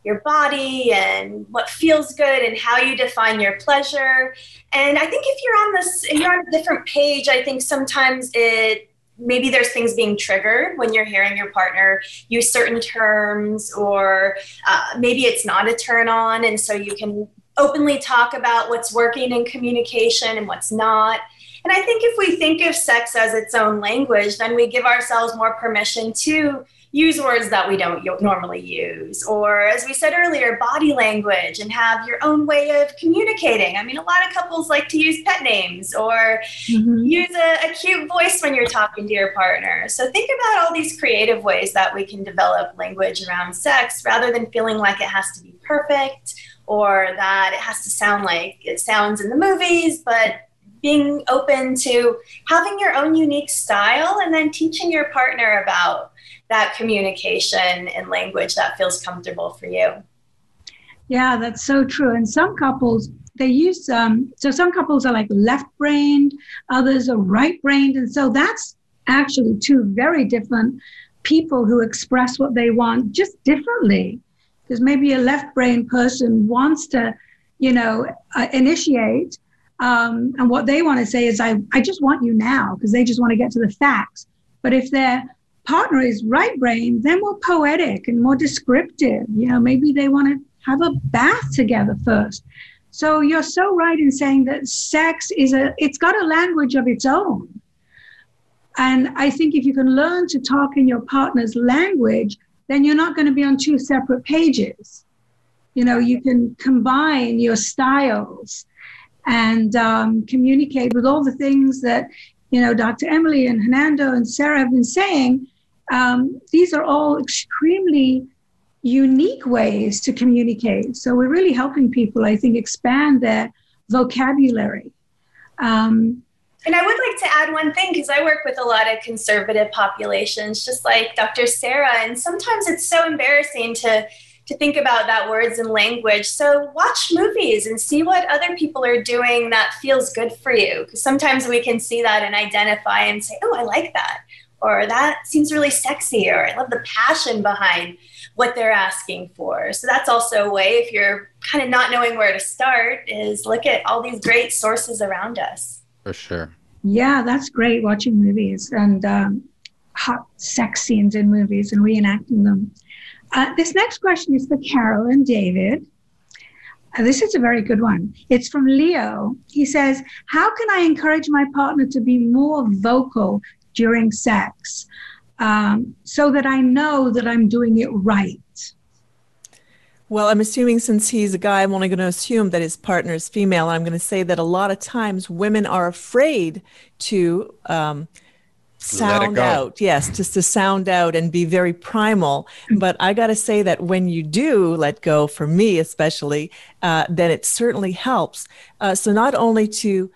your body and what feels good and how you define your pleasure. And I think if you're on this, if you're on a different page, I think sometimes it maybe there's things being triggered when you're hearing your partner use certain terms or uh, maybe it's not a turn on and so you can openly talk about what's working in communication and what's not and i think if we think of sex as its own language then we give ourselves more permission to use words that we don't normally use. Or, as we said earlier, body language and have your own way of communicating. I mean, a lot of couples like to use pet names or mm-hmm. use a, a cute voice when you're talking to your partner. So, think about all these creative ways that we can develop language around sex rather than feeling like it has to be perfect or that it has to sound like it sounds in the movies, but being open to having your own unique style and then teaching your partner about that communication and language that feels comfortable for you. Yeah, that's so true. And some couples, they use, um, so some couples are like left brained, others are right brained. And so that's actually two very different people who express what they want just differently. Because maybe a left brain person wants to, you know, uh, initiate. Um, and what they want to say is, I, I just want you now, because they just want to get to the facts. But if they're partner is right brain, they're more poetic and more descriptive. You know, maybe they want to have a bath together first. So you're so right in saying that sex is a it's got a language of its own. And I think if you can learn to talk in your partner's language, then you're not going to be on two separate pages. You know, you can combine your styles and um, communicate with all the things that, you know, Dr. Emily and Hernando and Sara have been saying um, these are all extremely unique ways to communicate. So we're really helping people, I think, expand their vocabulary. Um, and I would like to add one thing because I work with a lot of conservative populations, just like Dr. Sara, and sometimes it's so embarrassing to to think about that words and language. So watch movies and see what other people are doing that feels good for you. Because sometimes we can see that and identify and say, "Oh, I like that," or that seems really sexy, or I love the passion behind what they're asking for. So that's also a way if you're kind of not knowing where to start is look at all these great sources around us. For sure. Yeah, that's great watching movies and um, hot sex scenes in movies and reenacting them. Uh, this next question is for Carol and David. Uh, this is a very good one. It's from Leo. He says, How can I encourage my partner to be more vocal during sex um, so that I know that I'm doing it right. Well, I'm assuming since he's a guy, I'm only going to assume that his partner is female. I'm going to say that a lot of times women are afraid to um, sound out. Yes, just to sound out and be very primal. But I got to say that when you do let go, for me especially, uh, then it certainly helps. Uh, so not only to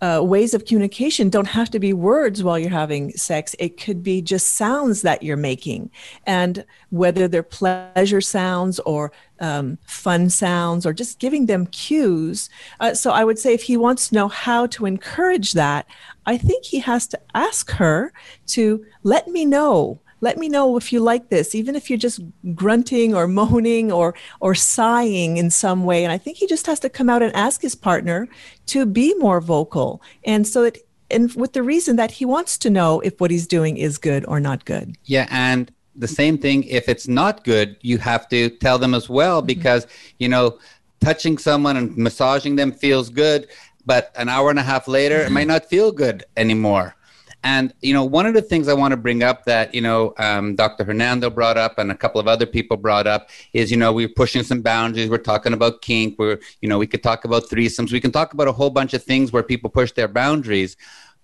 uh, ways of communication don't have to be words while you're having sex. It could be just sounds that you're making, and whether they're pleasure sounds or um, fun sounds or just giving them cues. Uh, so I would say if he wants to know how to encourage that, I think he has to ask her to let me know let me know if you like this even if you're just grunting or moaning or or sighing in some way and i think he just has to come out and ask his partner to be more vocal and so it and with the reason that he wants to know if what he's doing is good or not good. Yeah, and the same thing if it's not good, you have to tell them as well Mm-hmm. because, you know, touching someone and massaging them feels good, but an hour and a half later it might not feel good anymore. And you know, one of the things I want to bring up that you know um, Dr. Hernando brought up and a couple of other people brought up is you know we're pushing some boundaries. We're talking about kink. We're you know we could talk about threesomes. We can talk about a whole bunch of things where people push their boundaries.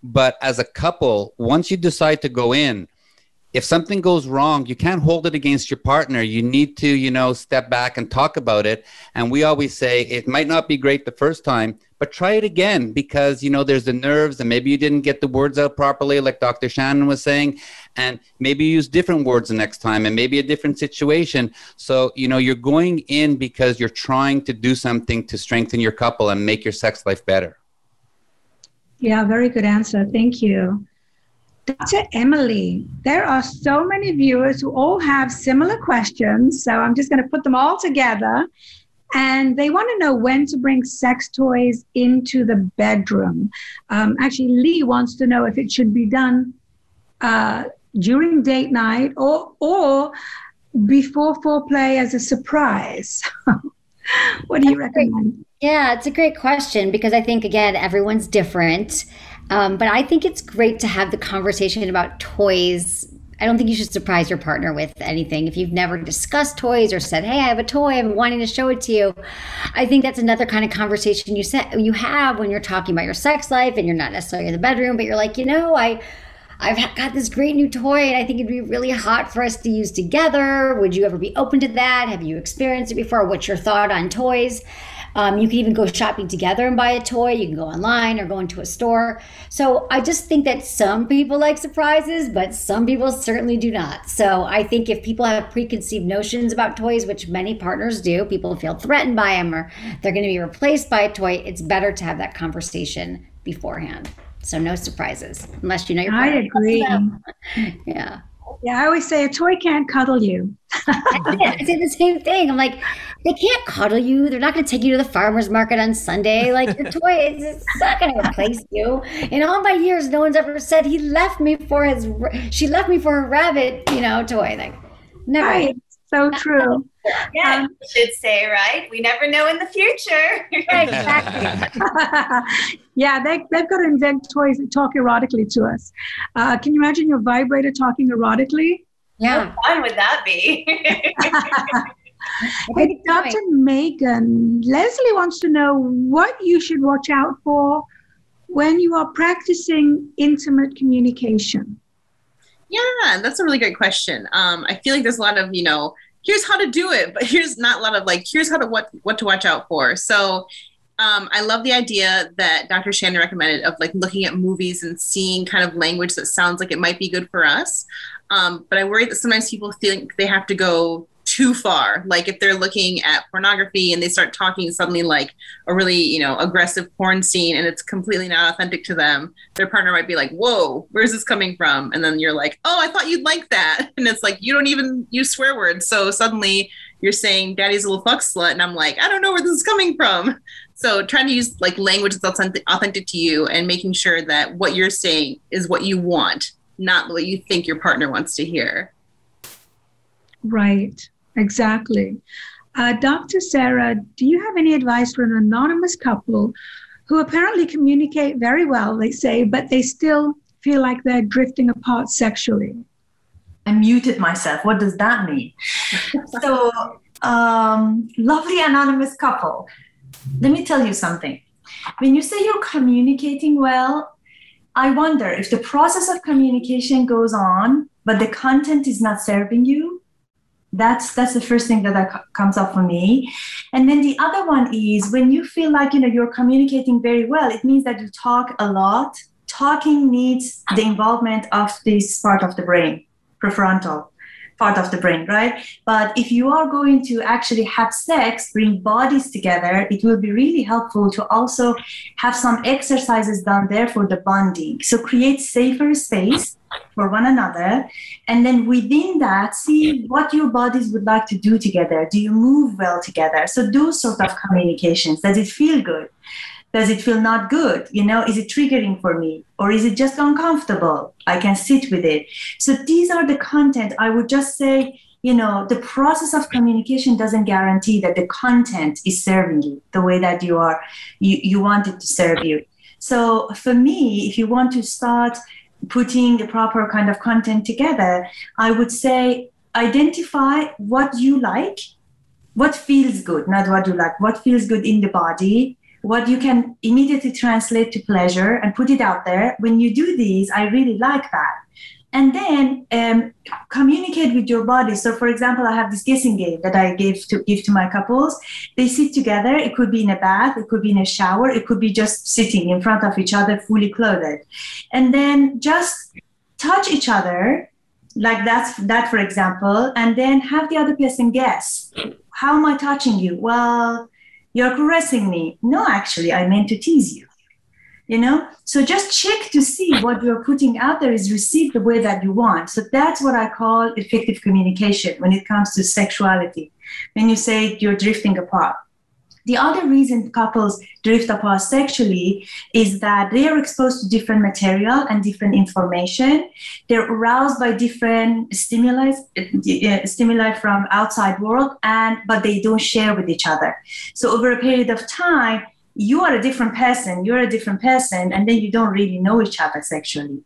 But as a couple, once you decide to go in, if something goes wrong, you can't hold it against your partner. You need to, you know, step back and talk about it. And we always say it might not be great the first time, but try it again because, you know, there's the nerves and maybe you didn't get the words out properly, like Dr. Shannon was saying. And maybe use different words the next time and maybe a different situation. So, you know, you're going in because you're trying to do something to strengthen your couple and make your sex life better. Yeah, very good answer. Thank you. Dr. Emily, there are so many viewers who all have similar questions. So I'm just going to put them all together. And they want to know when to bring sex toys into the bedroom. Um, actually, Lee wants to know if it should be done uh, during date night or, or before foreplay as a surprise. [LAUGHS] what do you recommend? Yeah, it's a great question because I think, again, everyone's different. Um, but I think it's great to have the conversation about toys. I don't think you should surprise your partner with anything. If you've never discussed toys or said, "Hey, I have a toy. I'm wanting to show it to you," I think that's another kind of conversation you set you have when you're talking about your sex life and you're not necessarily in the bedroom, but you're like, you know, I. I've got this great new toy and I think it'd be really hot for us to use together. Would you ever be open to that? Have you experienced it before? What's your thought on toys? Um, you can even go shopping together and buy a toy. You can go online or go into a store. So I just think that some people like surprises, but some people certainly do not. So I think if people have preconceived notions about toys, which many partners do, people feel threatened by them or they're going to be replaced by a toy, it's better to have that conversation beforehand. So no surprises unless you know your partner. I agree. [LAUGHS] Yeah. Yeah, I always say a toy can't cuddle you. I say the same thing. I'm like, they can't cuddle you. They're not going to take you to the farmer's market on Sunday. Like your toy, is it's not going to replace you. In all my years, no one's ever said he left me for his. She left me for a rabbit, you know, toy. Like, never. Right. So true. [LAUGHS] Yeah, you should say, right? We never know in the future. [LAUGHS] Exactly. [LAUGHS] yeah, they, they've got to invent toys that talk erotically to us. Uh, can you imagine your vibrator talking erotically? Yeah. How fun would that be? Hey, Dr. Megan, Leslie wants to know what you should watch out for when you are practicing intimate communication. Yeah, that's a really great question. Um, I feel like there's a lot of, you know, here's how to do it, but here's not a lot of like, here's how to what what to watch out for. So um, I love the idea that Dr. Shannon recommended of like looking at movies and seeing kind of language that sounds like it might be good for us. Um, but I worry that sometimes people think they have to go too far. Like if they're looking at pornography and they start talking suddenly like a really, you know, aggressive porn scene and it's completely not authentic to them, their partner might be like, Whoa, where's this coming from? And then you're like, Oh, I thought you'd like that. [LAUGHS] And it's like, you don't even use swear words. So suddenly you're saying daddy's a little fuck slut. And I'm like, I don't know where this is coming from. [LAUGHS] So trying to use like language that's authentic, authentic to you and making sure that what you're saying is what you want, not what you think your partner wants to hear. Right, exactly. Uh, Dr. Sara, do you have any advice for an anonymous couple who apparently communicate very well, they say, but they still feel like they're drifting apart sexually? I muted myself. What does that mean? [LAUGHS] so, um, lovely anonymous couple. Let me tell you something. When you say you're communicating well, I wonder if the process of communication goes on, but the content is not serving you. That's that's the first thing that, that comes up for me. And then the other one is when you feel like you know you're communicating very well, it means that you talk a lot. Talking needs the involvement of this part of the brain prefrontal part of the brain, right? But if you are going to actually have sex, bring bodies together, it will be really helpful to also have some exercises done there for the bonding. So create safer space for one another. And then within that, see what your bodies would like to do together. Do you move well together? So those sort of communications. Does it feel good? Does it feel not good? You know is it triggering for me? Or is it just uncomfortable? I can sit with it. So these are the content. I would just say you know the process of communication doesn't guarantee that the content is serving you the way that you are you, you want it to serve you. So for me if you want to start putting the proper kind of content together i would say identify what you like what feels good not what you like what feels good in the body what you can immediately translate to pleasure and put it out there. When you do these, I really like that. And then um, communicate with your body. So, for example, I have this guessing game that I give to give to my couples. They sit together. It could be in a bath. It could be in a shower. It could be just sitting in front of each other, fully clothed, and then just touch each other, like that's that, for example, and then have the other person guess, how am I touching you? Well, you're caressing me. No, actually, I meant to tease you. You know, so just check to see what you're putting out there is received the way that you want. So that's what I call effective communication when it comes to sexuality. When you say you're drifting apart, the other reason couples drift apart sexually is that they are exposed to different material and different information. They're aroused by different stimuli, uh, stimuli from outside world, and but they don't share with each other. So over a period of time, you are a different person. You're a different person, and then you don't really know each other sexually.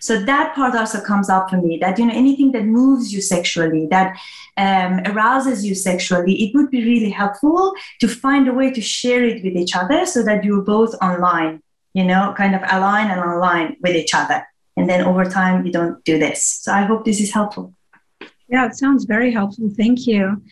So that part also comes up for me that, you know, anything that moves you sexually, that um, arouses you sexually, it would be really helpful to find a way to share it with each other so that you're both online, you know, kind of align and align with each other. And then over time, you don't do this. So I hope this is helpful. Yeah, it sounds very helpful. Thank you.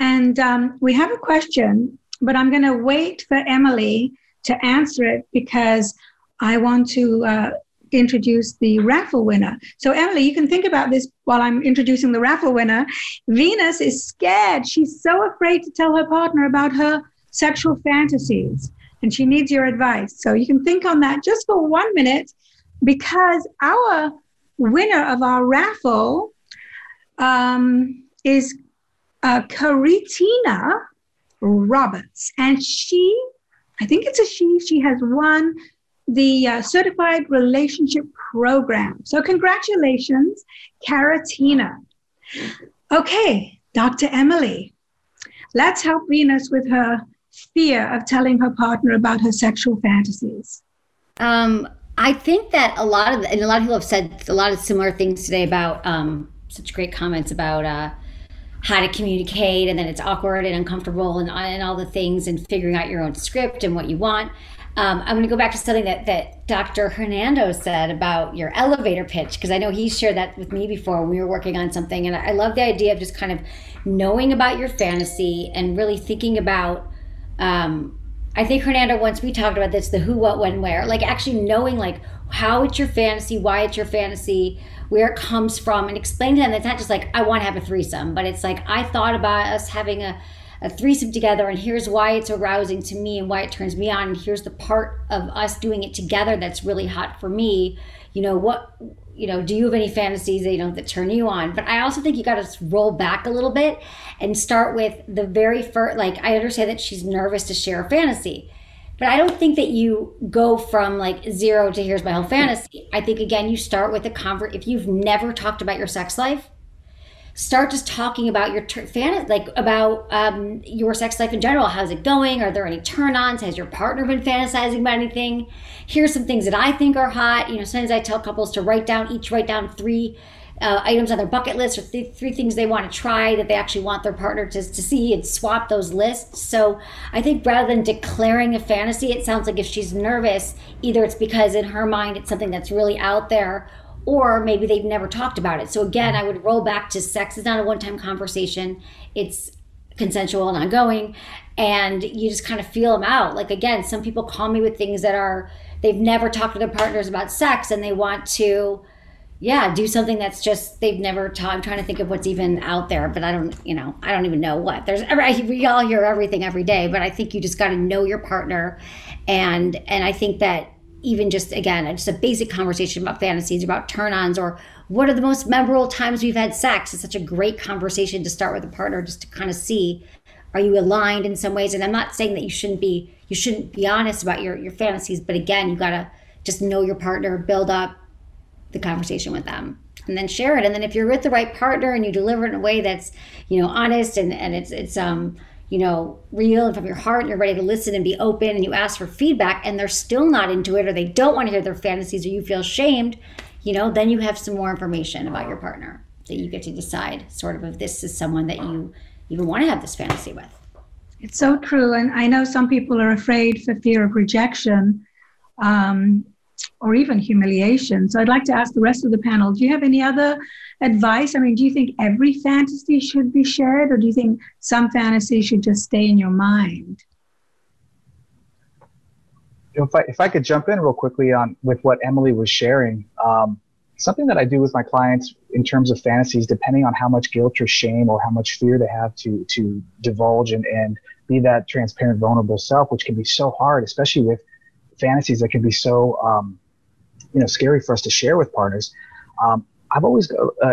And um, we have a question, but I'm going to wait for Emily to answer it because I want to uh, introduce the raffle winner. So, Emily, you can think about this while I'm introducing the raffle winner. Venus is scared. She's so afraid to tell her partner about her sexual fantasies, and she needs your advice. So, you can think on that just for one minute because our winner of our raffle um, is uh, Roberts, and she, I think it's a she, she has won the uh, Certified Relationship Program. So, congratulations, Karatina. Okay, Dr. Emily, let's help Venus with her fear of telling her partner about her sexual fantasies. Um, I think that a lot of, and a lot of people have said a lot of similar things today about um, such great comments about uh, how to communicate and then it's awkward and uncomfortable and, and all the things and figuring out your own script and what you want. Um, I'm going to go back to something that, that Dr. Hernando said about your elevator pitch, because I know he shared that with me before we were working on something. And I love the idea of just kind of knowing about your fantasy and really thinking about. Um, I think Hernando, once we talked about this, the who, what, when, where, like actually knowing like how it's your fantasy, why it's your fantasy, where it comes from, and explain to them it's not just like, I want to have a threesome, but it's like, I thought about us having a, a threesome together and here's why it's arousing to me and why it turns me on and here's the part of us doing it together that's really hot for me. You know what you know do you have any fantasies that you know that turn you on? But i also think you got to roll back a little bit and start with the very first like i understand that she's nervous to share a fantasy but i don't think that you go from like zero to here's my whole fantasy. I think again you start with a convert if you've never talked about your sex life start just talking about your ter- fan like about um, your sex life in general. How's it going? Are there any turn-ons? Has your partner been fantasizing about anything? Here's some things that i think are hot. You know sometimes i tell couples to write down each write down three uh, items on their bucket list or th- three things they want to try that they actually want their partner to, to see and swap those lists. So i think rather than declaring a fantasy it sounds like if she's nervous either it's because in her mind it's something that's really out there or maybe they've never talked about it. So again, mm-hmm. I would roll back to sex is not a one-time conversation. It's consensual and ongoing and you just kind of feel them out. Like again, some people call me with things that are they've never talked to their partners about sex and they want to yeah, do something that's just they've never taught. I'm trying to think of what's even out there, but I don't, you know, I don't even know what. There's we all hear everything every day, but I think you just got to know your partner, and and I think that even just again just a basic conversation about fantasies about turn-ons or what are the most memorable times we've had sex it's such a great conversation to start with a partner just to kind of see are you aligned in some ways and i'm not saying that you shouldn't be you shouldn't be honest about your your fantasies. But again, you gotta just know your partner, build up the conversation with them and then share it. And then if you're with the right partner and you deliver it in a way that's, you know, honest and, and it's it's um, you know, real and from your heart and you're ready to listen and be open and you ask for feedback and they're still not into it or they don't want to hear their fantasies or you feel shamed, you know, then you have some more information about your partner that you get to decide sort of if this is someone that you even want to have this fantasy with. It's so true. And I know some people are afraid for fear of rejection. Um, or even humiliation. So I'd like to ask the rest of the panel do you have any other advice? I mean, do you think every fantasy should be shared, or do you think some fantasies should just stay in your mind? If I, if I could jump in real quickly on with what Emily was sharing, um, something that I do with my clients in terms of fantasies, depending on how much guilt or shame or how much fear they have to to divulge and, and be that transparent, vulnerable self, which can be so hard, especially with fantasies that can be so um, you know scary for us to share with partners. Um, I've always uh,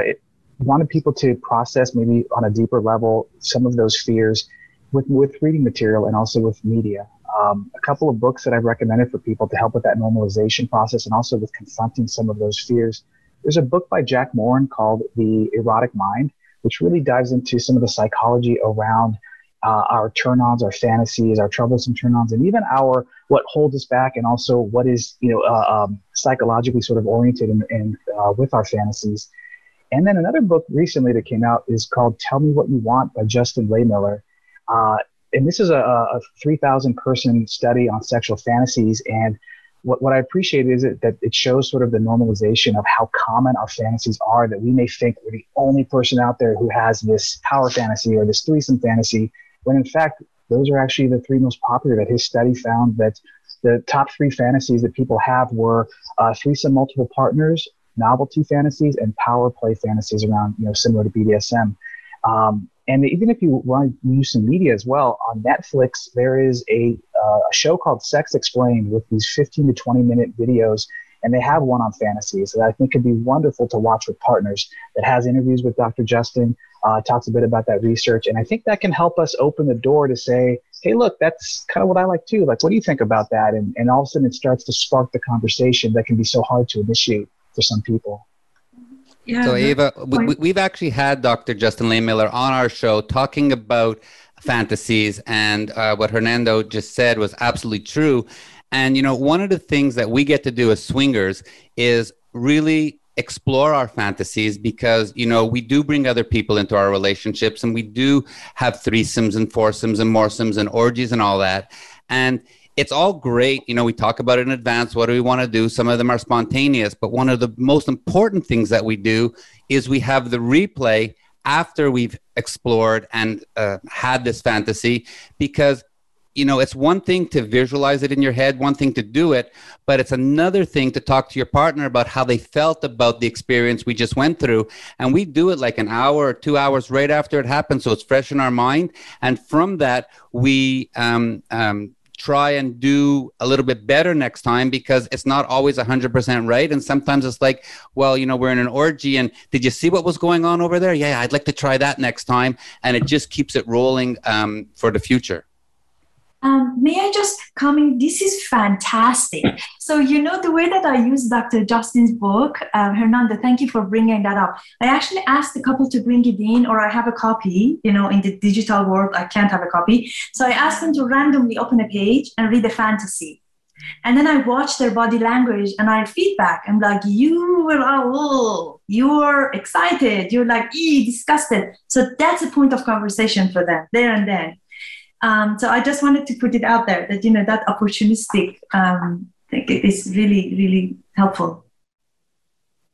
wanted people to process maybe on a deeper level some of those fears with with reading material and also with media. Um, a couple of books that I've recommended for people to help with that normalization process and also with confronting some of those fears. There's a book by Jack Morin called The Erotic Mind, which really dives into some of the psychology around uh, our turn-ons, our fantasies, our troublesome turn-ons, and even our what holds us back, and also what is you know uh, um, psychologically sort of oriented in, in uh, with our fantasies. And then another book recently that came out is called "Tell Me What You Want" by Justin Lehmiller. Uh, and this is a, a 3,000 person study on sexual fantasies. And what, what I appreciate is it, that it shows sort of the normalization of how common our fantasies are, that we may think we're the only person out there who has this power fantasy or this threesome fantasy when in fact, those are actually the three most popular that his study found that the top three fantasies that people have were uh, threesome multiple partners, novelty fantasies, and power play fantasies around, you know, similar to BDSM. Um, and even if you want to use some media as well, on Netflix, there is a, uh, a show called Sex Explained with these 15 to 20 minute videos and they have one on fantasies that I think could be wonderful to watch with partners. That has interviews with Dr. Justin, uh, talks a bit about that research, and I think that can help us open the door to say, "Hey, look, that's kind of what I like too. Like, what do you think about that?" And and all of a sudden, it starts to spark the conversation that can be so hard to initiate for some people. Yeah, so Ava, we, we've actually had Dr. Justin Lehmiller on our show talking about fantasies, and uh, what Hernando just said was absolutely true. And, you know, one of the things that we get to do as swingers is really explore our fantasies because you know we do bring other people into our relationships and we do have threesomes and foursomes and moresomes and orgies and all that. And it's all great. You know we talk about it in advance. What do we want to do? Some of them are spontaneous but one of the most important things that we do is we have the replay after we've explored and uh, had this fantasy because you know, it's one thing to visualize it in your head, one thing to do it, but it's another thing to talk to your partner about how they felt about the experience we just went through. And we do it like an hour or two hours right after it happened. So it's fresh in our mind. And from that, we, um, um, try and do a little bit better next time because it's not always 100% right and sometimes it's like well you know we're in an orgy and did you see what was going on over there yeah i'd like to try that next time and it just keeps it rolling um, for the future um, may I just comment? This is fantastic. So, you know, the way that I use Dr. Justin's book, uh, Hernando, thank you for bringing that up. I actually asked the couple to bring it in, or I have a copy, you know, in the digital world, I can't have a copy. So I asked them to randomly open a page and read a fantasy. And then I watch their body language and I feedback. I'm like, you were, oh, you're excited. You're like, ee, disgusted. So that's a point of conversation for them there and then. Um, so I just wanted to put it out there that you know that opportunistic um, is really really helpful.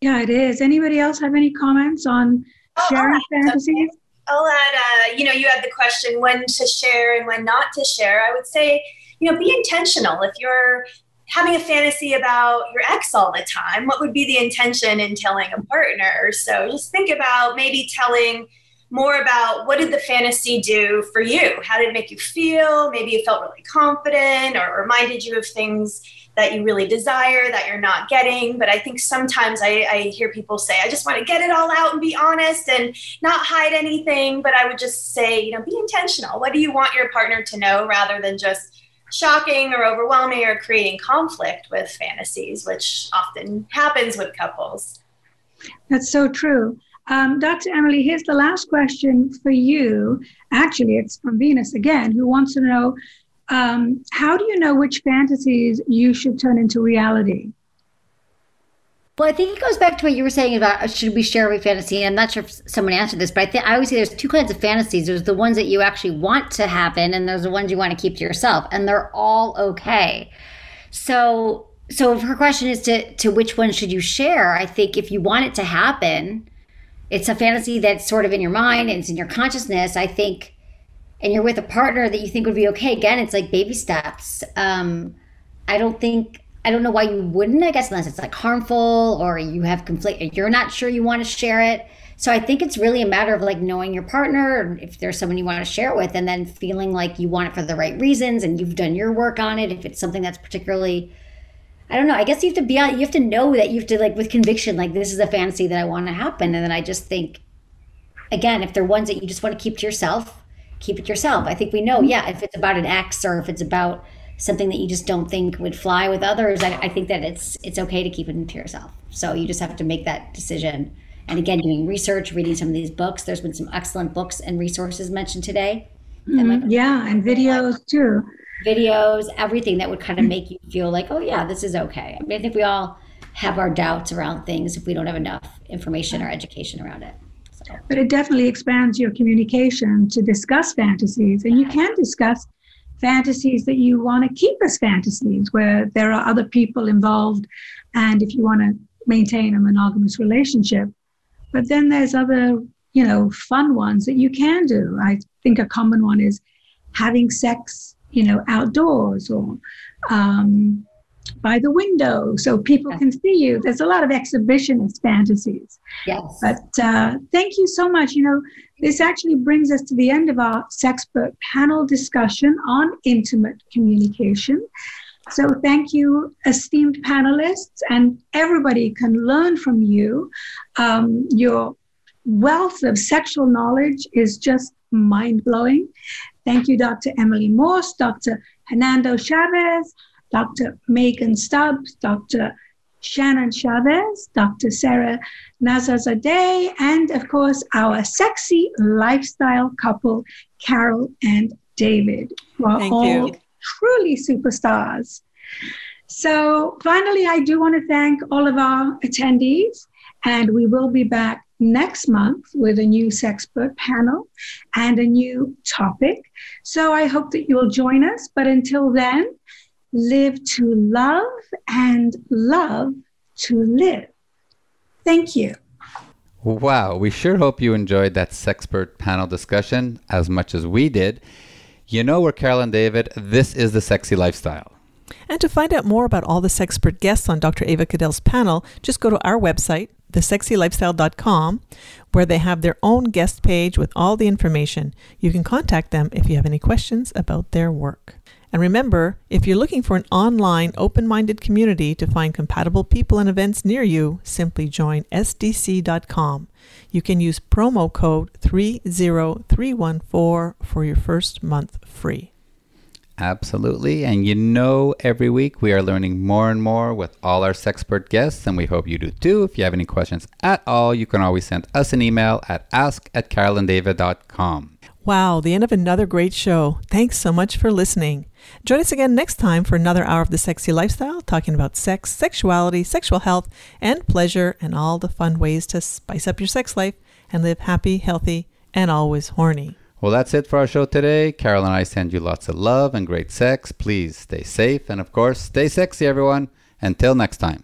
Yeah, it is. Anybody else have any comments on oh, sharing fantasies? I'll add. Uh, you know, you had the question when to share and when not to share. I would say, you know, be intentional. If you're having a fantasy about your ex all the time, what would be the intention in telling a partner? So just think about maybe telling more about what did the fantasy do for you? How did it make you feel? Maybe you felt really confident or reminded you of things that you really desire that you're not getting. But I think sometimes I, I hear people say, I just want to get it all out and be honest and not hide anything. But I would just say, you know, be intentional. What do you want your partner to know rather than just shocking or overwhelming or creating conflict with fantasies, which often happens with couples. That's so true. Um, Dr. Emily, here's the last question for you. Actually, it's from Venus again, who wants to know um, how do you know which fantasies you should turn into reality? Well, I think it goes back to what you were saying about should we share every fantasy. I'm not sure if someone answered this, but I think I always say there's two kinds of fantasies. There's the ones that you actually want to happen, and there's the ones you want to keep to yourself, and they're all okay. So, so if her question is to to which one should you share, I think if you want it to happen, it's a fantasy that's sort of in your mind and it's in your consciousness. I think, and you're with a partner that you think would be okay. Again, it's like baby steps. Um, I don't think I don't know why you wouldn't, I guess, unless it's like harmful or you have conflict, you're not sure you want to share it. So I think it's really a matter of like knowing your partner, if there's someone you want to share it with, and then feeling like you want it for the right reasons and you've done your work on it. If it's something that's particularly, I don't know, I guess you have to be on, you have to know that you have to like with conviction, like this is a fantasy that I want to happen. And then I just think, again, if they're ones that you just want to keep to yourself, keep it yourself. I think we know, yeah, if it's about an ex or if it's about, something that you just don't think would fly with others, I, I think that it's it's okay to keep it to yourself. So you just have to make that decision. And again, doing research, reading some of these books. There's been some excellent books and resources mentioned today. Mm-hmm. yeah, and [LAUGHS] videos too. Videos, everything that would kind of hmm. make you feel like, oh yeah, this is okay. I mean, I think we all have our doubts around things if we don't have enough information or education around it. So. But it definitely expands your communication to discuss fantasies, and you can discuss fantasies that you want to keep as fantasies, where there are other people involved, and if you want to maintain a monogamous relationship. But then there's other, you know, fun ones that you can do. I think a common one is having sex, you know, outdoors or um, by the window so people can see you. There's a lot of exhibitionist fantasies. Yes. But uh, thank you so much. You know, this actually brings us to the end of our Sexpert panel discussion on intimate communication. So thank you, esteemed panelists, and everybody can learn from you. Um, your wealth of sexual knowledge is just mind blowing. Thank you, Dr. Emily Morse, Dr. Hernando Chaves, Dr. Megan Stubbs, Dr. Shannon Chavez, Dr. Sara Nasserzadeh, and of course, our sexy lifestyle couple, Carol and David, who are Thank all you. truly superstars. So, finally, I do want to thank all of our attendees, and we will be back next month with a new Sexpert panel and a new topic. So, I hope that you'll join us. But until then, live to love and love to live. Thank you. Wow, we sure hope you enjoyed that Sexpert panel discussion as much as we did. You know, we're Carol and David. This is the sexy lifestyle. And to find out more about all the Sexpert guests on Dr. Ava Cadell's panel, just go to our website, thesexylifestyle.com, where they have their own guest page with all the information. You can contact them if you have any questions about their work. And remember, if you're looking for an online, open minded community to find compatible people and events near you, simply join SDC.com. You can use promo code 30314 for your first month free. Absolutely. And you know, every week we are learning more and more with all our Sexpert guests, and we hope you do too. If you have any questions at all, you can always send us an email at ask at. Wow, the end of another great show. Thanks so much for listening. Join us again next time for another hour of the sexy lifestyle, talking about sex, sexuality, sexual health, and pleasure, and all the fun ways to spice up your sex life and live happy, healthy, and always horny. Well, that's it for our show today. Carol and I send you lots of love and great sex. Please stay safe and, of course, stay sexy, everyone. Until next time.